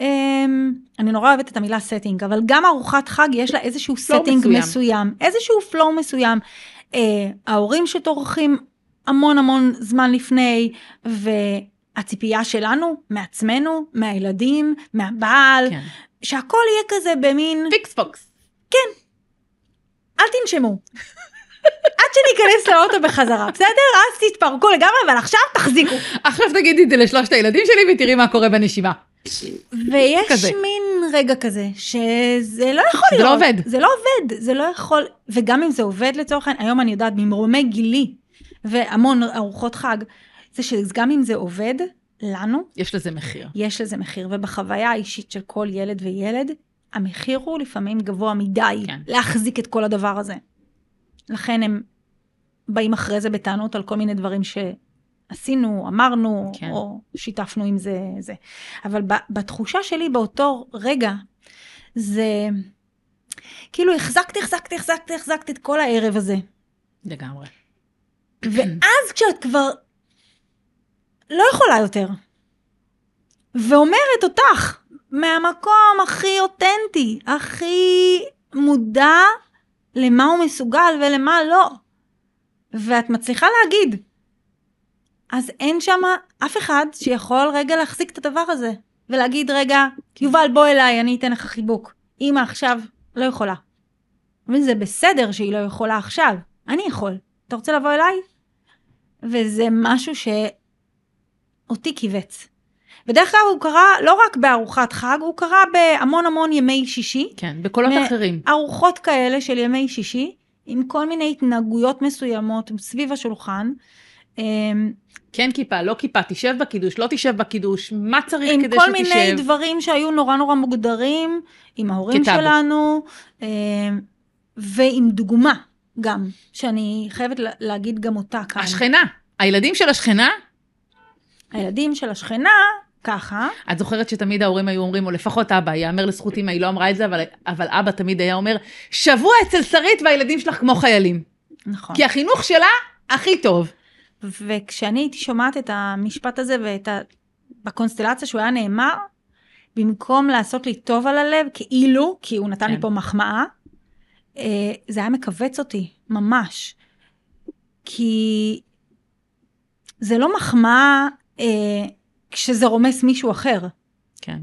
אמ, אני נורא אוהבת את המילה setting, אבל גם ארוחת חג יש לה איזשהו setting מסוים. מסוים, איזשהו flow מסוים. אה, ההורים שטורחים המון המון זמן לפני, והציפייה שלנו, מעצמנו, מהילדים, מהבעל, כן. שהכל יהיה כזה במין, פיקס פוקס. אל תנשמו. עד שניכנס לאוטו בחזרה, בסדר? אז תתפרקו לגמרי, אבל עכשיו תחזיקו. עכשיו תגידי את זה לשלושת הילדים שלי ותראי מה קורה בנשימה. ויש כזה. מין רגע כזה, שזה לא יכול להיות. לא עובד. זה לא עובד, זה לא יכול, וגם אם זה עובד לצורך העניין, היום אני יודעת ממרומי גילי, והמון ארוחות חג, זה שגם אם זה עובד, לנו יש לזה מחיר. יש לזה מחיר, ובחוויה האישית של כל ילד וילד, המחיר הוא לפעמים גבוה מדי כן. להחזיק את כל הדבר הזה. לכן הם באים אחרי זה בטענות על כל מיני דברים שעשינו, אמרנו, כן. או שיתפנו עם זה, זה. אבל ב- בתחושה שלי באותו רגע, זה כאילו החזקתי, החזקתי, החזקתי, החזקתי את כל הערב הזה. לגמרי. ואז כשאת כבר לא יכולה יותר, ואומרת אותך, מהמקום הכי אותנטי, הכי מודע למה הוא מסוגל ולמה לא, ואת מצליחה להגיד, אז אין שם אף אחד שיכול רגע להחזיק את הדבר הזה, ולהגיד, רגע, יובל, בוא אליי, אני אתן לך חיבוק. אמא עכשיו לא יכולה. וזה בסדר שהיא לא יכולה עכשיו, אני יכול. אתה רוצה לבוא אליי? וזה משהו שאותי כיווץ. בדרך כלל הוא קרה לא רק בארוחת חג, הוא קרה בהמון המון ימי שישי. כן, בקולות אחרים. ארוחות כאלה של ימי שישי, עם כל מיני התנהגויות מסוימות סביב השולחן. אמ, כן כיפה, לא כיפה, תשב בקידוש, לא תשב בקידוש, מה צריך עם כדי כל שתשב? מיני דברים שהיו נורא נורא מוגדרים, עם ההורים כטאבו. שלנו, אמ, ועם דוגמה גם, שאני חייבת לה- להגיד גם אותה כאן. השכנה, הילדים של השכנה, הילדים של השכנה, ככה, את זוכרת שתמיד ההורים היו אומרים, או לפחות אבא, יאמר לזכות אמא, היא לא אמרה את זה, אבל, אבל אבא תמיד היה אומר, שבוע אצל שרית והילדים שלך כמו חיילים. נכון. כי החינוך שלה הכי טוב. וכשאני הייתי שומעת את המשפט הזה ואת ה... בקונסטלציה שהוא היה נאמר, במקום לעשות לי טוב על הלב, כאילו, כי הוא נתן כן. לי פה מחמאה, אה, זה היה מכווץ אותי, ממש. כי זה לא מחמאה אה, כשזה רומס מישהו אחר. כן.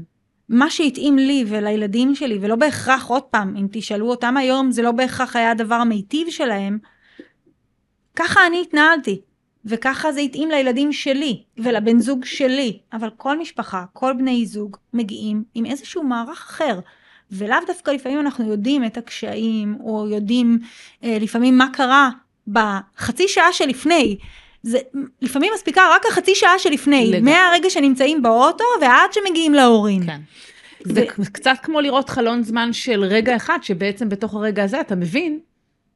מה שהתאים לי ולילדים שלי, ולא בהכרח, עוד פעם, אם תשאלו אותם היום, זה לא בהכרח היה הדבר המיטיב שלהם, ככה אני התנהלתי, וככה זה התאים לילדים שלי ולבן זוג שלי. אבל כל משפחה, כל בני זוג, מגיעים עם איזשהו מערך אחר. ולאו דווקא לפעמים אנחנו יודעים את הקשיים, או יודעים אה, לפעמים מה קרה בחצי שעה שלפני. זה לפעמים מספיקה רק החצי שעה שלפני, לגמרי. מהרגע שנמצאים באוטו ועד שמגיעים להורים. כן. זה קצת כמו לראות חלון זמן של רגע אחד, שבעצם בתוך הרגע הזה אתה מבין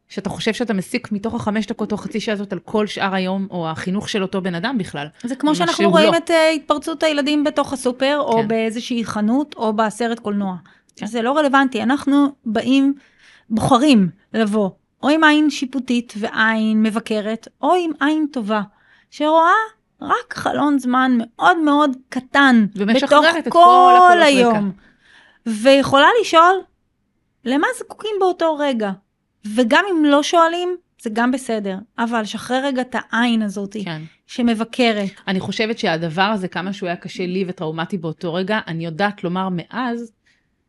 שאתה חושב שאתה מסיק מתוך החמש דקות או חצי שעה הזאת על כל שאר היום, או החינוך של אותו בן אדם בכלל. זה כמו שאנחנו רואים לא. את אה, התפרצות הילדים בתוך הסופר, או כן. באיזושהי חנות, או בסרט קולנוע. כן. זה לא רלוונטי, אנחנו באים, בוחרים לבוא, או עם עין שיפוטית ועין מבקרת, או עם עין טובה, שרואה רק חלון זמן מאוד מאוד קטן, בתוך כל כל היום. ויכולה לשאול, למה זקוקים באותו רגע? וגם אם לא שואלים, זה גם בסדר, אבל שחרר רגע את העין הזאת, כן. שמבקרת. אני חושבת שהדבר הזה, כמה שהוא היה קשה לי וטראומטי באותו רגע, אני יודעת לומר מאז,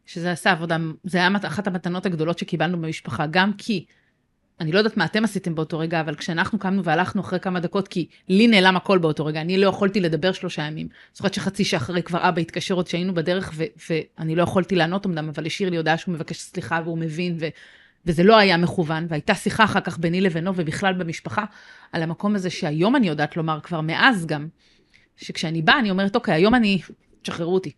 שזה עשה עבודה, זה היה אחת המתנות הגדולות שקיבלנו במשפחה, גם כי, אני לא יודעת מה אתם עשיתם באותו רגע, אבל כשאנחנו קמנו והלכנו אחרי כמה דקות, כי לי נעלם הכל באותו רגע, אני לא יכולתי לדבר שלושה ימים. זוכרת שחצי שעה אחרי כבר אבא התקשר עוד שהיינו בדרך, ו- ואני לא יכולתי לענות אמנם, אבל השאיר לי הודעה שהוא מבקש סליחה והוא מבין, ו- וזה לא היה מכוון, והייתה שיחה אחר כך ביני לבינו ובכלל במשפחה, על המקום הזה שהיום אני יודעת לומר, כבר מאז גם, שכשאני באה, אני אומרת, אוקיי, היום אני, תשחררו אותי.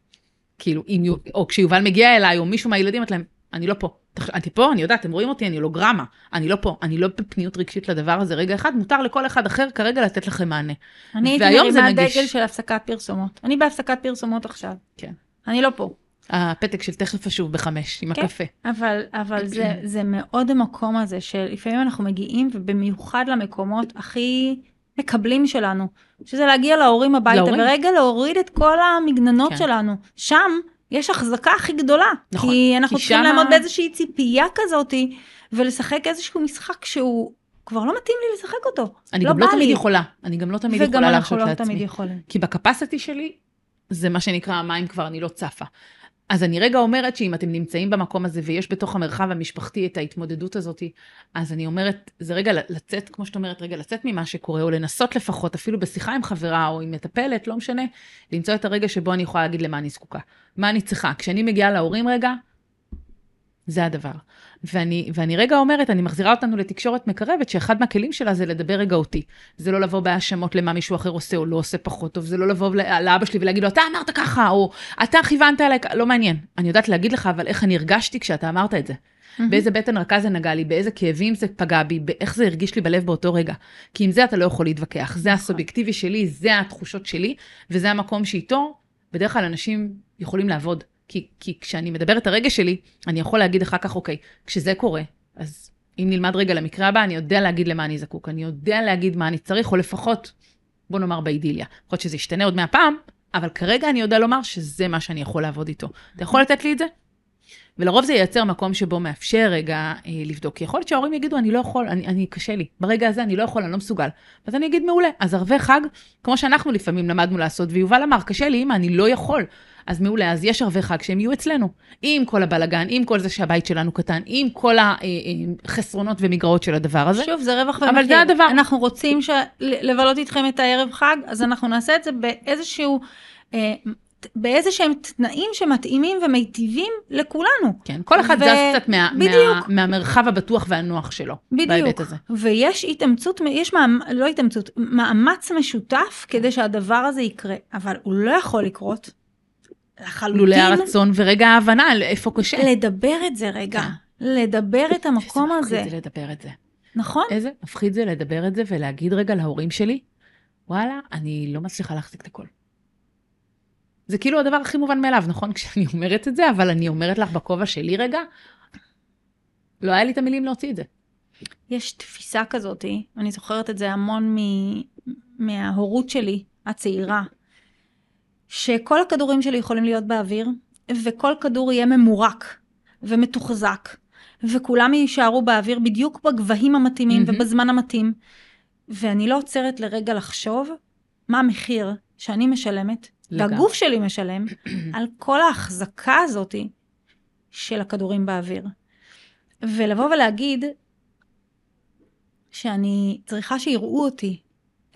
כאילו, אם, או כשיובל מגיע אליי, או מישהו מהילדים, את להם, אני לא פה. אני פה, אני יודעת, אתם רואים אותי, אני הולוגרמה. אני לא פה, אני לא בפניות רגשית לדבר הזה. רגע אחד, מותר לכל אחד אחר כרגע לתת לכם מענה. אני הייתי מרימה. דגל של הפסקת פרסומות. אני בהפסקת פרסומות עכשיו. כן. אני לא פה. הפתק של תכף אשוב בחמש, עם כן. הקפה. אבל, אבל זה, זה מאוד המקום הזה שלפעמים אנחנו מגיעים, ובמיוחד למקומות הכי מקבלים שלנו, שזה להגיע להורים הביתה, להורים. ורגע להוריד את כל המגננות כן. שלנו. שם יש החזקה הכי גדולה. נכון. כי אנחנו כי צריכים שמה- לעמוד באיזושהי ציפייה כזאת, ולשחק איזשהו משחק שהוא כבר לא מתאים לי לשחק אותו. אני לא גם לא תמיד לי. יכולה. אני גם לא תמיד וגם יכולה אנחנו להרשות לא תמיד לעצמי. יכולים. כי בקפסיטי שלי, זה מה שנקרא המים כבר, אני לא צפה. אז אני רגע אומרת שאם אתם נמצאים במקום הזה ויש בתוך המרחב המשפחתי את ההתמודדות הזאת, אז אני אומרת, זה רגע לצאת, כמו שאת אומרת, רגע לצאת ממה שקורה, או לנסות לפחות, אפילו בשיחה עם חברה או עם מטפלת, לא משנה, למצוא את הרגע שבו אני יכולה להגיד למה אני זקוקה. מה אני צריכה. כשאני מגיעה להורים רגע, זה הדבר. ואני, ואני רגע אומרת, אני מחזירה אותנו לתקשורת מקרבת, שאחד מהכלים שלה זה לדבר רגע אותי. זה לא לבוא בהאשמות למה מישהו אחר עושה או לא עושה פחות טוב, זה לא לבוא לאבא שלי ולהגיד לו, אתה אמרת ככה, או אתה כיוונת אליי, כ-" לא מעניין. אני יודעת להגיד לך, אבל איך אני הרגשתי כשאתה אמרת את זה. באיזה בטן רכה זה נגע לי, באיזה כאבים זה פגע בי, באיך זה הרגיש לי בלב באותו רגע. כי עם זה אתה לא יכול להתווכח. זה הסובייקטיבי שלי, זה התחושות שלי, וזה המקום שאיתו, בדרך כלל אנשים יכולים לעבוד. כי, כי כשאני מדבר את הרגש שלי, אני יכול להגיד אחר כך, אוקיי, כשזה קורה, אז אם נלמד רגע למקרה הבא, אני יודע להגיד למה אני זקוק, אני יודע להגיד מה אני צריך, או לפחות, בוא נאמר באידיליה. יכול להיות שזה ישתנה עוד מהפעם, אבל כרגע אני יודע לומר שזה מה שאני יכול לעבוד איתו. אתה יכול לתת לי את זה? ולרוב זה ייצר מקום שבו מאפשר רגע אה, לבדוק. כי יכול להיות שההורים יגידו, אני לא יכול, אני, אני קשה לי, ברגע הזה אני לא יכול, אני לא מסוגל. אז אני אגיד, מעולה. אז ערבי חג, כמו שאנחנו לפעמים למדנו לעשות, ויובל אמר, קשה לי, אמא, אני לא יכול. אז מעולה, אז יש ערבי חג שהם יהיו אצלנו. עם כל הבלגן, עם כל זה שהבית שלנו קטן, עם כל החסרונות ומגרעות של הדבר הזה. שוב, זה רווח ומחיר. אבל זה הדבר. אנחנו רוצים ש... לבלות איתכם את הערב חג, אז אנחנו נעשה את זה באיזשהו... אה, באיזה שהם תנאים שמתאימים ומיטיבים לכולנו. כן, כל אחד ו... זז קצת מה, מה, מהמרחב הבטוח והנוח שלו. בדיוק. בהיבט הזה. ויש התאמצות, יש מאמ... לא התאמצות, מאמץ משותף כדי שהדבר הזה יקרה, אבל הוא לא יכול לקרות. לחלוטין. לולא הרצון ורגע ההבנה על איפה קשה. לדבר את זה רגע. כן. לדבר את המקום הזה. איזה מפחיד זה לדבר את זה. נכון. איזה מפחיד זה לדבר את זה ולהגיד רגע להורים שלי, וואלה, אני לא מצליחה להחזיק את הכל. זה כאילו הדבר הכי מובן מאליו, נכון? כשאני אומרת את זה, אבל אני אומרת לך בכובע שלי רגע, לא היה לי את המילים להוציא את זה. יש תפיסה כזאת, אני זוכרת את זה המון מ... מההורות שלי, הצעירה, שכל הכדורים שלי יכולים להיות באוויר, וכל כדור יהיה ממורק ומתוחזק, וכולם יישארו באוויר בדיוק בגבהים המתאימים mm-hmm. ובזמן המתאים. ואני לא עוצרת לרגע לחשוב מה המחיר שאני משלמת, לגב. והגוף שלי משלם, על כל ההחזקה הזאת של הכדורים באוויר. ולבוא ולהגיד שאני צריכה שיראו אותי,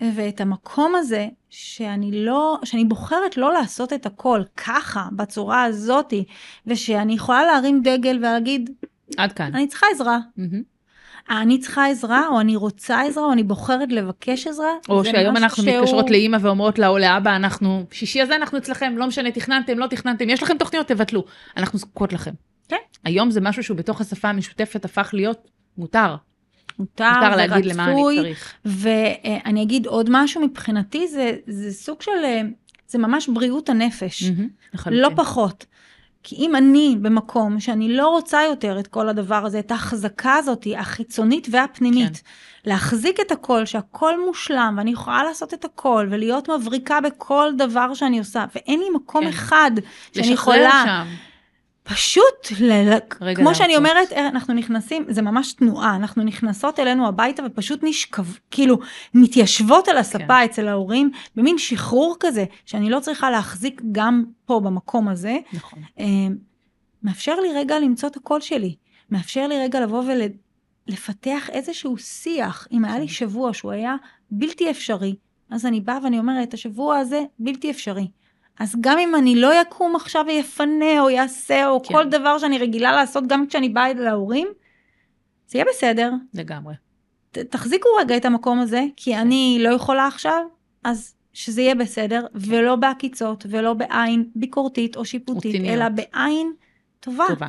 ואת המקום הזה שאני לא, שאני בוחרת לא לעשות את הכל ככה, בצורה הזאתי, ושאני יכולה להרים דגל ולהגיד, עד כאן. אני צריכה עזרה. Mm-hmm. אני צריכה עזרה, או אני רוצה עזרה, או אני בוחרת לבקש עזרה. או שהיום אנחנו שהוא... מתקשרות לאימא ואומרות לה או לאבא, אנחנו, שישי הזה אנחנו אצלכם, לא משנה, תכננתם, לא תכננתם, יש לכם תוכניות, תבטלו. אנחנו זקוקות לכם. כן. היום זה משהו שהוא בתוך השפה המשותפת הפך להיות מותר. מותר, מותר להגיד למה אני צריך. ואני אגיד עוד משהו מבחינתי, זה, זה סוג של, אה, זה ממש בריאות הנפש, mm-hmm, לא פחות. כי אם אני במקום שאני לא רוצה יותר את כל הדבר הזה, את ההחזקה הזאת, החיצונית והפנימית, כן. להחזיק את הכל, שהכל מושלם, ואני יכולה לעשות את הכל, ולהיות מבריקה בכל דבר שאני עושה, ואין לי מקום כן. אחד שאני יכולה... לשחרר שם. פשוט, ל... כמו שאני אומרת, אה, אנחנו נכנסים, זה ממש תנועה, אנחנו נכנסות אלינו הביתה ופשוט נשכב, כאילו, מתיישבות על הספה כן. אצל ההורים, במין שחרור כזה, שאני לא צריכה להחזיק גם פה במקום הזה. נכון. אה, מאפשר לי רגע למצוא את הקול שלי, מאפשר לי רגע לבוא ולפתח איזשהו שיח. אם היה לי כן. שבוע שהוא היה בלתי אפשרי, אז אני באה ואני אומרת, השבוע הזה בלתי אפשרי. אז גם אם אני לא יקום עכשיו ויפנה או יעשה או כן. כל דבר שאני רגילה לעשות, גם כשאני באה להורים, זה יהיה בסדר. לגמרי. ת, תחזיקו רגע את המקום הזה, כי אני לא יכולה עכשיו, אז שזה יהיה בסדר, ולא בעקיצות, ולא בעין ביקורתית או שיפוטית, אלא בעין טובה. טובה.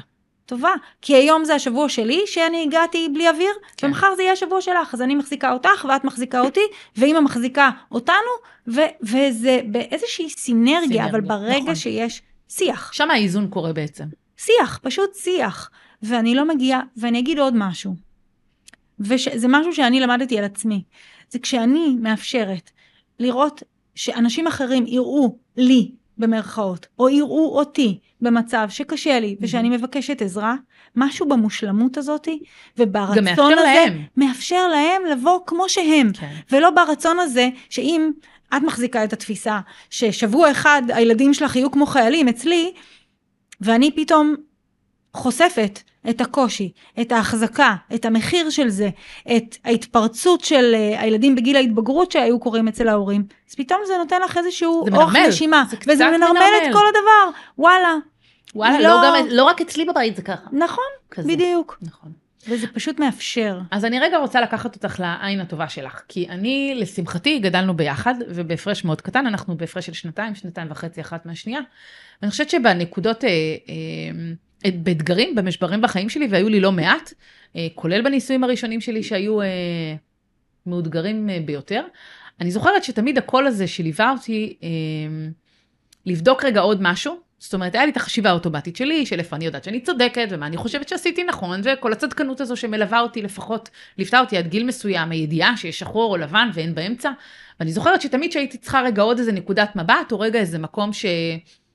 טובה. כי היום זה השבוע שלי, שאני הגעתי בלי אוויר, כן. ומחר זה יהיה השבוע שלך. אז אני מחזיקה אותך, ואת מחזיקה אותי, ואימא מחזיקה אותנו, ו- וזה באיזושהי סינרגיה, סינרגיה אבל ברגע נכון. שיש שיח. שם האיזון קורה בעצם. שיח, פשוט שיח. ואני לא מגיעה, ואני אגיד עוד משהו. וזה משהו שאני למדתי על עצמי. זה כשאני מאפשרת לראות שאנשים אחרים יראו לי במרכאות, או יראו אותי במצב שקשה לי ושאני מבקשת עזרה, משהו במושלמות הזאת וברצון הזה, מאפשר להם. מאפשר להם לבוא כמו שהם, כן. ולא ברצון הזה שאם את מחזיקה את התפיסה ששבוע אחד הילדים שלך יהיו כמו חיילים אצלי, ואני פתאום חושפת את הקושי, את ההחזקה, את המחיר של זה, את ההתפרצות של uh, הילדים בגיל ההתבגרות שהיו קורים אצל ההורים, אז פתאום זה נותן לך איזשהו אורך נשימה, וזה מנרמל, מנרמל את כל הדבר, וואלה. וואלה, לא, לא, גם, לא רק אצלי בבית זה ככה. נכון, כזה. בדיוק. נכון. וזה פשוט מאפשר. אז אני רגע רוצה לקחת אותך לעין הטובה שלך, כי אני, לשמחתי, גדלנו ביחד, ובהפרש מאוד קטן, אנחנו בהפרש של שנתיים, שנתיים וחצי אחת מהשנייה. ואני חושבת שבנקודות... אה, אה, באתגרים, במשברים בחיים שלי, והיו לי לא מעט, אה, כולל בניסויים הראשונים שלי שהיו אה, מאותגרים אה, ביותר. אני זוכרת שתמיד הקול הזה שליווה אותי לבדוק רגע עוד משהו. זאת אומרת, היה לי את החשיבה האוטומטית שלי, של איפה אני יודעת שאני צודקת, ומה אני חושבת שעשיתי נכון, וכל הצדקנות הזו שמלווה אותי לפחות, ליוותה אותי עד גיל מסוים, הידיעה שיש שחור או לבן ואין באמצע. ואני זוכרת שתמיד שהייתי צריכה רגע עוד איזה נקודת מבט, או רגע איזה מקום ש...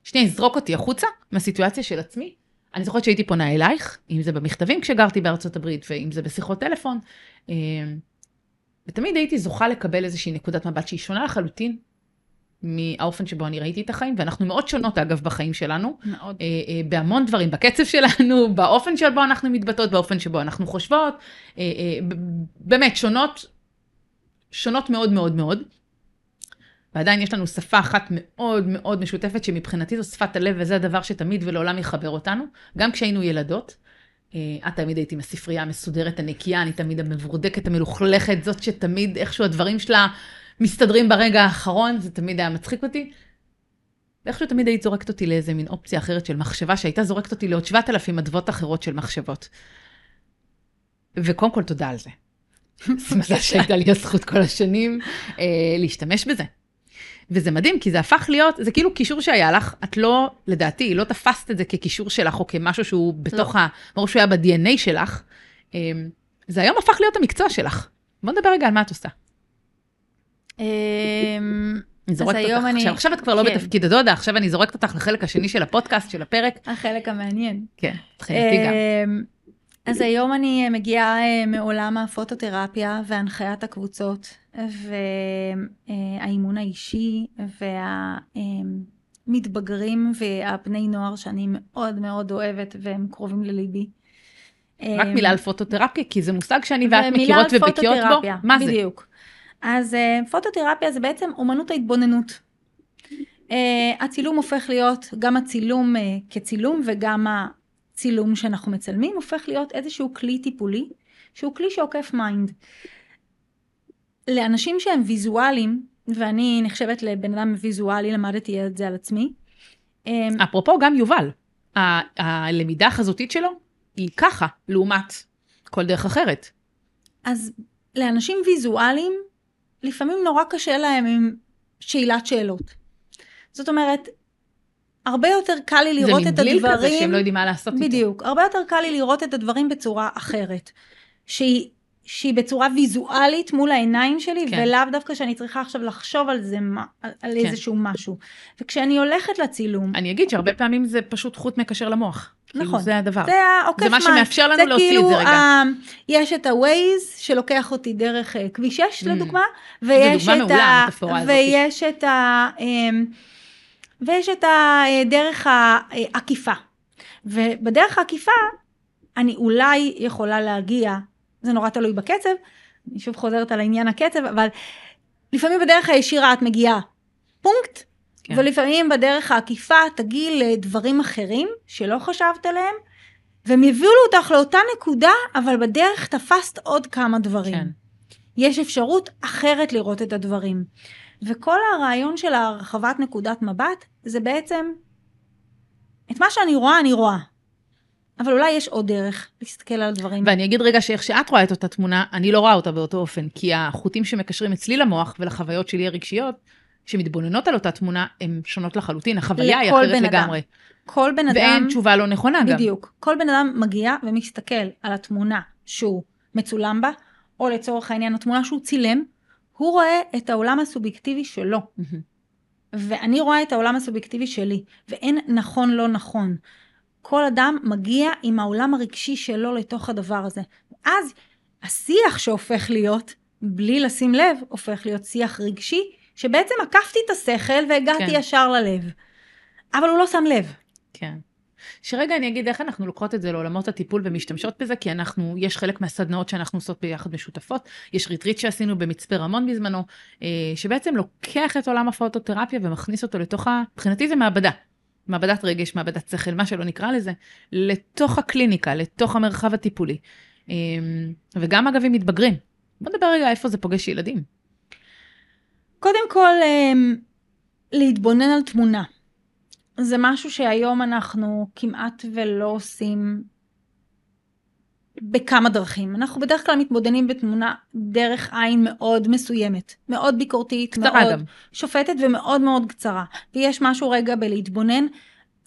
שנייה יזרוק אותי החוצה מהסיטואציה של עצמי, אני זוכרת שהייתי פונה אלייך, אם זה במכתבים כשגרתי בארצות הברית, ואם זה בשיחות טלפון, אה, ותמיד הייתי זוכה לקבל איזושהי נקודת מבט שהיא שונה לחלוטין מהאופן שבו אני ראיתי את החיים, ואנחנו מאוד שונות אגב בחיים שלנו, מאוד. אה, אה, בהמון דברים, בקצב שלנו, באופן שבו אנחנו מתבטאות, באופן שבו אנחנו חושבות, אה, אה, באמת שונות, שונות מאוד מאוד מאוד. ועדיין יש לנו שפה אחת מאוד מאוד משותפת, שמבחינתי זו שפת הלב, וזה הדבר שתמיד ולעולם יחבר אותנו, גם כשהיינו ילדות. אה, את תמיד הייתי עם הספרייה המסודרת, הנקייה, אני תמיד המבורדקת, המלוכלכת, זאת שתמיד איכשהו הדברים שלה מסתדרים ברגע האחרון, זה תמיד היה מצחיק אותי. ואיכשהו תמיד היית זורקת אותי לאיזה מין אופציה אחרת של מחשבה, שהייתה זורקת אותי לעוד 7,000 אדוות אחרות של מחשבות. וקודם כל, תודה על זה. זה מזל שהייתה לי הזכות כל השנים אה, להשתמש בזה. וזה מדהים, כי זה הפך להיות, זה כאילו קישור שהיה לך, את לא, לדעתי, לא תפסת את זה כקישור שלך, או כמשהו שהוא בתוך ה... ברור שהוא היה ב-DNA שלך. אה, זה היום הפך להיות המקצוע שלך. בוא נדבר רגע על מה את עושה. אמ, אני זורקת אותך אני- עכשיו, עכשיו את כבר לא כן. בתפקיד הדודה, עכשיו אני זורקת אותך לחלק השני של הפודקאסט, של הפרק. החלק המעניין. כן, תחילתי גם. אז היום אני מגיעה אה, מעולם הפוטותרפיה והנחיית הקבוצות והאימון האישי והמתבגרים והבני נוער שאני מאוד מאוד אוהבת והם קרובים לליבי. רק מילה על פוטותרפיה, כי זה מושג שאני ואת מכירות ובקיאות בו. מה זה? בדיוק. אז אה, פוטותרפיה זה בעצם אומנות ההתבוננות. אה, הצילום הופך להיות, גם הצילום אה, כצילום וגם הצילום שאנחנו מצלמים, הופך להיות איזשהו כלי טיפולי, שהוא כלי שעוקף mind. לאנשים שהם ויזואליים, ואני נחשבת לבן אדם ויזואלי, למדתי את זה על עצמי. אפרופו, גם יובל, הלמידה החזותית שלו היא ככה, לעומת כל דרך אחרת. אז לאנשים ויזואליים, לפעמים נורא קשה להם עם שאלת שאלות. זאת אומרת, הרבה יותר קל לי לראות זה את מין בליל כזה הדברים... שהם לא יודעים מה לעשות איתו. בדיוק. הרבה יותר קל לי לראות את הדברים בצורה אחרת. שהיא, שהיא בצורה ויזואלית מול העיניים שלי, כן. ולאו דווקא שאני צריכה עכשיו לחשוב על זה, על, על כן. איזשהו משהו. וכשאני הולכת לצילום, אני אגיד שהרבה פעמים זה פשוט חוט מקשר למוח. כאילו, נכון. זה הדבר. זה העוקף זה מה מים. שמאפשר לנו להוציא את כאילו, זה רגע. ה- יש את ה-Waze שלוקח אותי דרך אה, כביש 6 Mm. לדוגמה, ויש דוגמה את מעולה, ה... המטאפורה הזאת. ויש את ה... ויש את הדרך העקיפה. ובדרך העקיפה, אני אולי יכולה להגיע, זה נורא תלוי בקצב, אני שוב חוזרת על עניין הקצב, אבל לפעמים בדרך הישירה את מגיעה פונקט. כן. ולפעמים בדרך העקיפה תגיעי לדברים אחרים שלא חשבת עליהם, והם יביאו אותך לאותה נקודה, אבל בדרך תפסת עוד כמה דברים. כן. יש אפשרות אחרת לראות את הדברים. וכל הרעיון של הרחבת נקודת מבט, זה בעצם, את מה שאני רואה, אני רואה. אבל אולי יש עוד דרך להסתכל על הדברים. ואני אגיד רגע שאיך שאת רואה את אותה תמונה, אני לא רואה אותה באותו אופן, כי החוטים שמקשרים אצלי למוח ולחוויות שלי הרגשיות, שמתבוננות על אותה תמונה, הן שונות לחלוטין, החוויה היא אחרת בן אדם. לגמרי. כל בן אדם... ואין תשובה לא נכונה גם. בדיוק. כל בן אדם מגיע ומסתכל על התמונה שהוא מצולם בה, או לצורך העניין התמונה שהוא צילם, הוא רואה את העולם הסובייקטיבי שלו. ואני רואה את העולם הסובייקטיבי שלי, ואין נכון לא נכון. כל אדם מגיע עם העולם הרגשי שלו לתוך הדבר הזה. אז השיח שהופך להיות, בלי לשים לב, הופך להיות שיח רגשי, שבעצם עקפתי את השכל והגעתי כן. ישר ללב. אבל הוא לא שם לב. כן. שרגע אני אגיד איך אנחנו לוקחות את זה לעולמות הטיפול ומשתמשות בזה, כי אנחנו, יש חלק מהסדנאות שאנחנו עושות ביחד משותפות. יש ריטריט שעשינו במצפה רמון בזמנו, אה, שבעצם לוקח את עולם הפוטותרפיה ומכניס אותו לתוך ה... מבחינתי זה מעבדה. מעבדת רגש, מעבדת שכל, מה שלא נקרא לזה, לתוך הקליניקה, לתוך המרחב הטיפולי. אה, וגם אגב עם מתבגרים. בוא נדבר רגע איפה זה פוגש ילדים. קודם כל, אמ, להתבונן על תמונה. זה משהו שהיום אנחנו כמעט ולא עושים בכמה דרכים. אנחנו בדרך כלל מתבוננים בתמונה דרך עין מאוד מסוימת, מאוד ביקורתית, קצרה מאוד גם. שופטת ומאוד מאוד קצרה. ויש משהו רגע בלהתבונן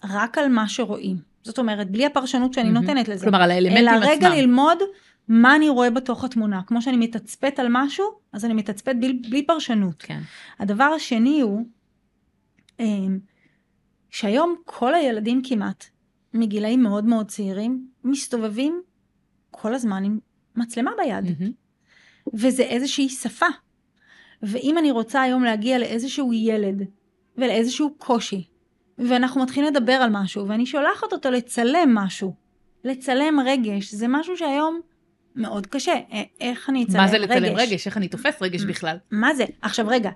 רק על מה שרואים. זאת אומרת, בלי הפרשנות שאני מהמם. נותנת לזה. כלומר, על האלמנטים אלא עצמם. רגע ללמוד מה אני רואה בתוך התמונה. כמו שאני מתצפת על משהו, אז אני מתצפת בלי, בלי פרשנות. כן. הדבר השני הוא אמ, שהיום כל הילדים כמעט מגילאים מאוד מאוד צעירים, מסתובבים כל הזמן עם מצלמה ביד. מהמם. וזה איזושהי שפה. ואם אני רוצה היום להגיע לאיזשהו ילד ולאיזשהו קושי, ואנחנו מתחילים לדבר על משהו, ואני שולחת אותו לצלם משהו, לצלם רגש, זה משהו שהיום מאוד קשה. איך אני אצלם מה רגש? זה לצלם רגש? איך אני תופס רגש בכלל? מה זה? עכשיו רגע,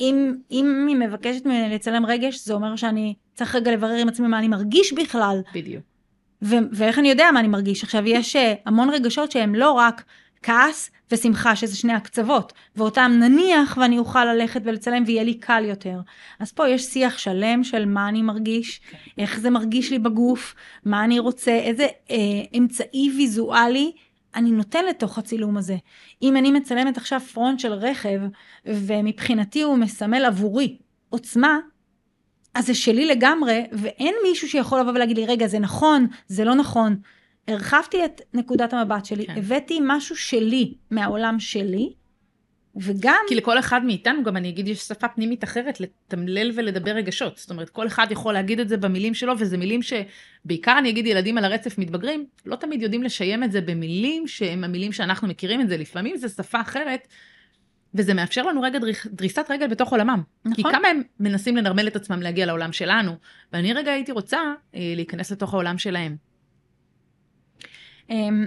אם, אם היא מבקשת ממני לצלם רגש, זה אומר שאני צריך רגע לברר עם עצמי מה אני מרגיש בכלל, בדיוק. ו- ואיך אני יודע מה אני מרגיש. עכשיו, יש אה, המון רגשות שהם לא רק כעס ושמחה, שזה שני הקצוות, ואותם נניח ואני אוכל ללכת ולצלם ויהיה לי קל יותר. אז פה יש שיח שלם של מה אני מרגיש, איך זה מרגיש לי בגוף, מה אני רוצה, איזה אה, אמצעי ויזואלי אני נותן לתוך הצילום הזה. אם אני מצלמת עכשיו פרונט של רכב, ומבחינתי הוא מסמל עבורי עוצמה, אז זה שלי לגמרי, ואין מישהו שיכול לבוא ולהגיד לי, רגע, זה נכון, זה לא נכון. הרחבתי את נקודת המבט שלי, כן. הבאתי משהו שלי מהעולם שלי, וגם, כי לכל אחד מאיתנו, גם אני אגיד, יש שפה פנימית אחרת לתמלל ולדבר רגשות. זאת אומרת, כל אחד יכול להגיד את זה במילים שלו, וזה מילים שבעיקר אני אגיד ילדים על הרצף מתבגרים, לא תמיד יודעים לשיים את זה במילים שהם המילים שאנחנו מכירים את זה. לפעמים זה שפה אחרת, וזה מאפשר לנו רגע דריך, דריסת רגל בתוך עולמם. נכון. כי כמה הם מנסים לנרמל את עצמם להגיע לעולם שלנו, ואני רגע הייתי רוצה אה, להיכנס לתוך העולם שלהם. אמ,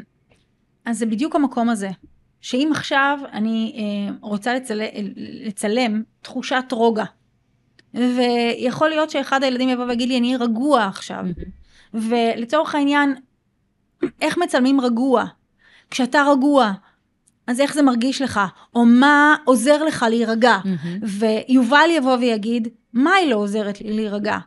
אז זה בדיוק המקום הזה. שאם עכשיו אני אה, רוצה לצל... לצלם תחושת רוגע, ויכול להיות שאחד הילדים יבוא ויגיד לי, אני רגוע עכשיו. ולצורך העניין, איך מצלמים רגוע? כשאתה רגוע, אז איך זה מרגיש לך? או מה עוזר לך להירגע? ויובל יבוא ויגיד, מיילו עוזרת לי להירגע.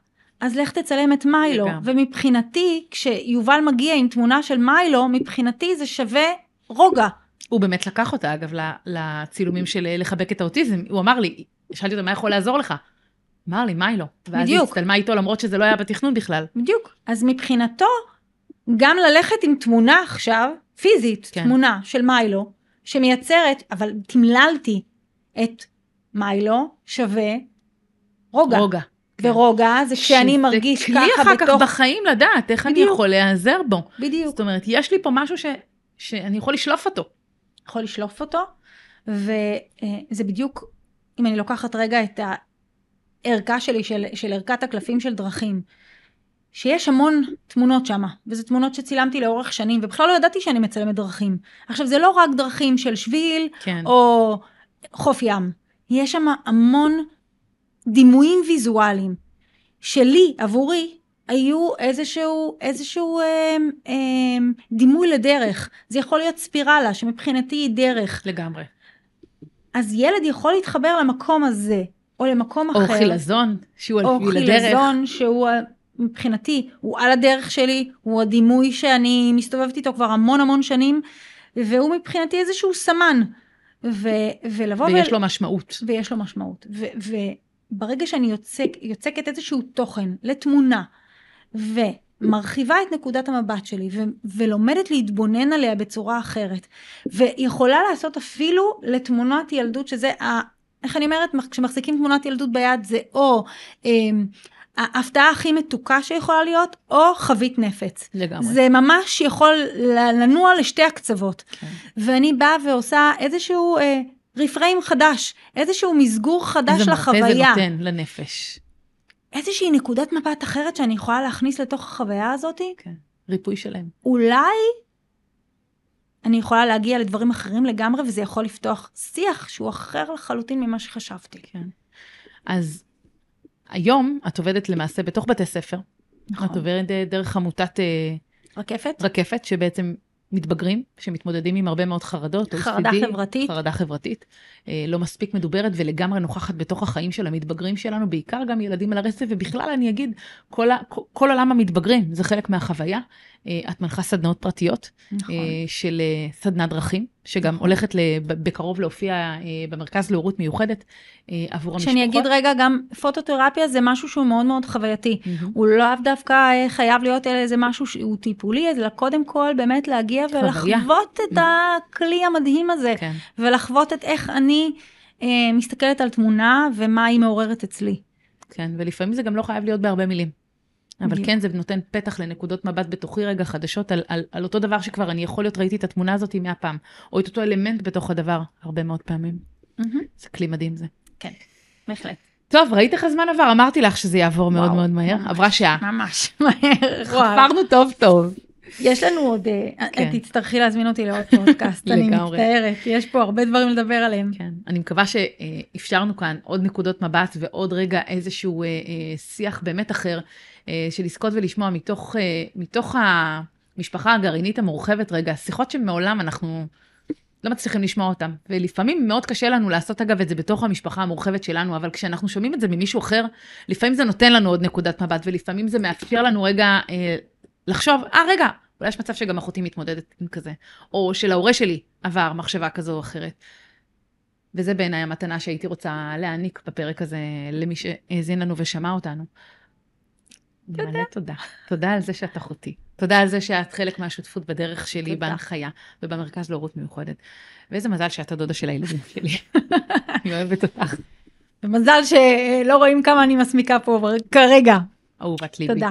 אז לך תצלם את מיילו. ומבחינתי, כשיובל מגיע עם תמונה של מיילו, מבחינתי זה שווה רוגע. הוא באמת לקח אותה, אגב, לצילומים של אה, לחבק את האוטיזם. הוא אמר לי, שאלתי אותו, מה יכול לעזור לך? אמר לי, מה היא לא? ואז היא. הצטלמה איתו, למרות שזה לא היה בתכנון בכלל. בדיוק. אז מבחינתו, גם ללכת עם תמונה עכשיו, פיזית, כן. כן. תמונה של מיילו, שמייצרת, אבל תמללתי את מיילו, שווה רוגע. רוגע. כן. ורוגע זה כשאני שזה מרגיש כלי ככה אחר כך בתוך... בחיים לדעת איך אני בדיוק. יכול להיעזר בו. בדיוק. זאת אומרת, יש לי פה משהו ש... שאני יכול לשלוף אותו. יכול לשלוף אותו, וזה בדיוק, אם אני לוקחת רגע את הערכה שלי, של, של ערכת הקלפים של דרכים, שיש המון תמונות שם, וזה תמונות שצילמתי לאורך שנים, ובכלל לא ידעתי שאני מצלמת דרכים. עכשיו, זה לא רק דרכים של שביל, כן. או חוף ים. יש שם המון דימויים ויזואליים שלי, עבורי, היו איזשהו, איזשהו אה, אה, דימוי לדרך. זה יכול להיות ספירלה, שמבחינתי היא דרך. לגמרי. אז ילד יכול להתחבר למקום הזה, או למקום או אחר. חילזון, שהוא על או פי לדרך. חילזון, שהוא מבחינתי, הוא על הדרך שלי, הוא הדימוי שאני מסתובבת איתו כבר המון המון שנים, והוא מבחינתי איזשהו סמן. ו, ולבוא ויש ול- לו משמעות. ויש לו משמעות. ו, וברגע שאני יוצק, יוצקת איזשהו תוכן לתמונה, ומרחיבה את נקודת המבט שלי, ו, ולומדת להתבונן עליה בצורה אחרת, ויכולה לעשות אפילו לתמונת ילדות, שזה, ה, איך אני אומרת, כשמחזיקים תמונת ילדות ביד, זה או אמ, ההפתעה הכי מתוקה שיכולה להיות, או חבית נפץ. לגמרי. זה ממש יכול לנוע לשתי הקצוות. כן. ואני באה ועושה איזשהו אה, רפריים חדש, איזשהו מסגור חדש איזה לחוויה. מרפא זה נותן לנפש. איזושהי נקודת מבט אחרת שאני יכולה להכניס לתוך החוויה הזאת, כן. ריפוי שלם. אולי אני יכולה להגיע לדברים אחרים לגמרי, וזה יכול לפתוח שיח שהוא אחר לחלוטין ממה שחשבתי. כן. אז היום את עובדת למעשה בתוך בתי ספר. נכון. את עוברת אה, דרך עמותת אה, רקפת? רקפת, שבעצם מתבגרים, שמתמודדים עם הרבה מאוד חרדות. חרדה OCD, חברתית. חרדה חברתית. אה, לא מספיק מדוברת ולגמרי נוכחת בתוך החיים של המתבגרים שלנו, בעיקר גם ילדים על הרצף, ובכלל אני אגיד, כל, כל, כל עולם המתבגרים, זה חלק מהחוויה. אה, את מנחה סדנאות פרטיות נכון. אה, של אה, סדנת דרכים, שגם נכון. הולכת בקרוב להופיע במרכז להורות מיוחדת עבור המשפחות. שאני אגיד רגע, גם פוטותרפיה זה משהו שהוא מאוד מאוד חווייתי. מהמם. הוא לאו דווקא חייב להיות איזה משהו שהוא טיפולי, אלא קודם כל באמת להגיע חוויה. ולחוות את הכלי המדהים הזה, כן. ולחוות את איך אני אה, מסתכלת על תמונה ומה היא מעוררת אצלי. כן, ולפעמים זה גם לא חייב להיות בהרבה מילים. אבל. כן, זה נותן פתח לנקודות מבט בתוכי רגע חדשות על, על, על אותו דבר שכבר אני יכול להיות, ראיתי את התמונה הזאת מאה פעם, או את אותו אלמנט בתוך הדבר הרבה מאוד פעמים. זה כלי מדהים זה. כן, בהחלט. טוב, ראית איך הזמן עבר? אמרתי לך שזה יעבור מאוד מאוד מהר. עברה שעה. ממש מהר. חפרנו טוב טוב. יש לנו עוד, אה, כן. תצטרכי להזמין אותי לעוד פודקאסט, אני. מצטערת, יש פה הרבה דברים לדבר עליהם. כן, אני מקווה שאפשרנו כאן עוד נקודות מבט ועוד רגע איזשהו אה, אה, שיח באמת אחר, אה, של לזכות ולשמוע מתוך, אה, מתוך המשפחה הגרעינית המורחבת רגע, שיחות שמעולם אנחנו לא מצליחים לשמוע אותן. ולפעמים מאוד קשה לנו לעשות אגב את זה בתוך המשפחה המורחבת שלנו, אבל כשאנחנו שומעים את זה ממישהו אחר, לפעמים זה נותן לנו עוד נקודת מבט, ולפעמים זה מאפשר לנו רגע אה, לחשוב, אה רגע, אולי יש מצב שגם אחותי מתמודדת עם כזה, או שלהורה שלי עבר מחשבה כזו או אחרת. וזה בעיניי המתנה שהייתי רוצה להעניק בפרק הזה למי שהאזין לנו ושמע אותנו. תודה. מלא תודה. תודה על זה שאת אחותי. תודה על זה שאת חלק מהשותפות בדרך שלי, תודה. בהנחיה ובמרכז להורות מיוחדת. ואיזה מזל שאת הדודה של הילדים שלי. אני אוהבת אותך. ומזל שלא רואים כמה אני מסמיקה פה כרגע. אהובת ליבי. תודה.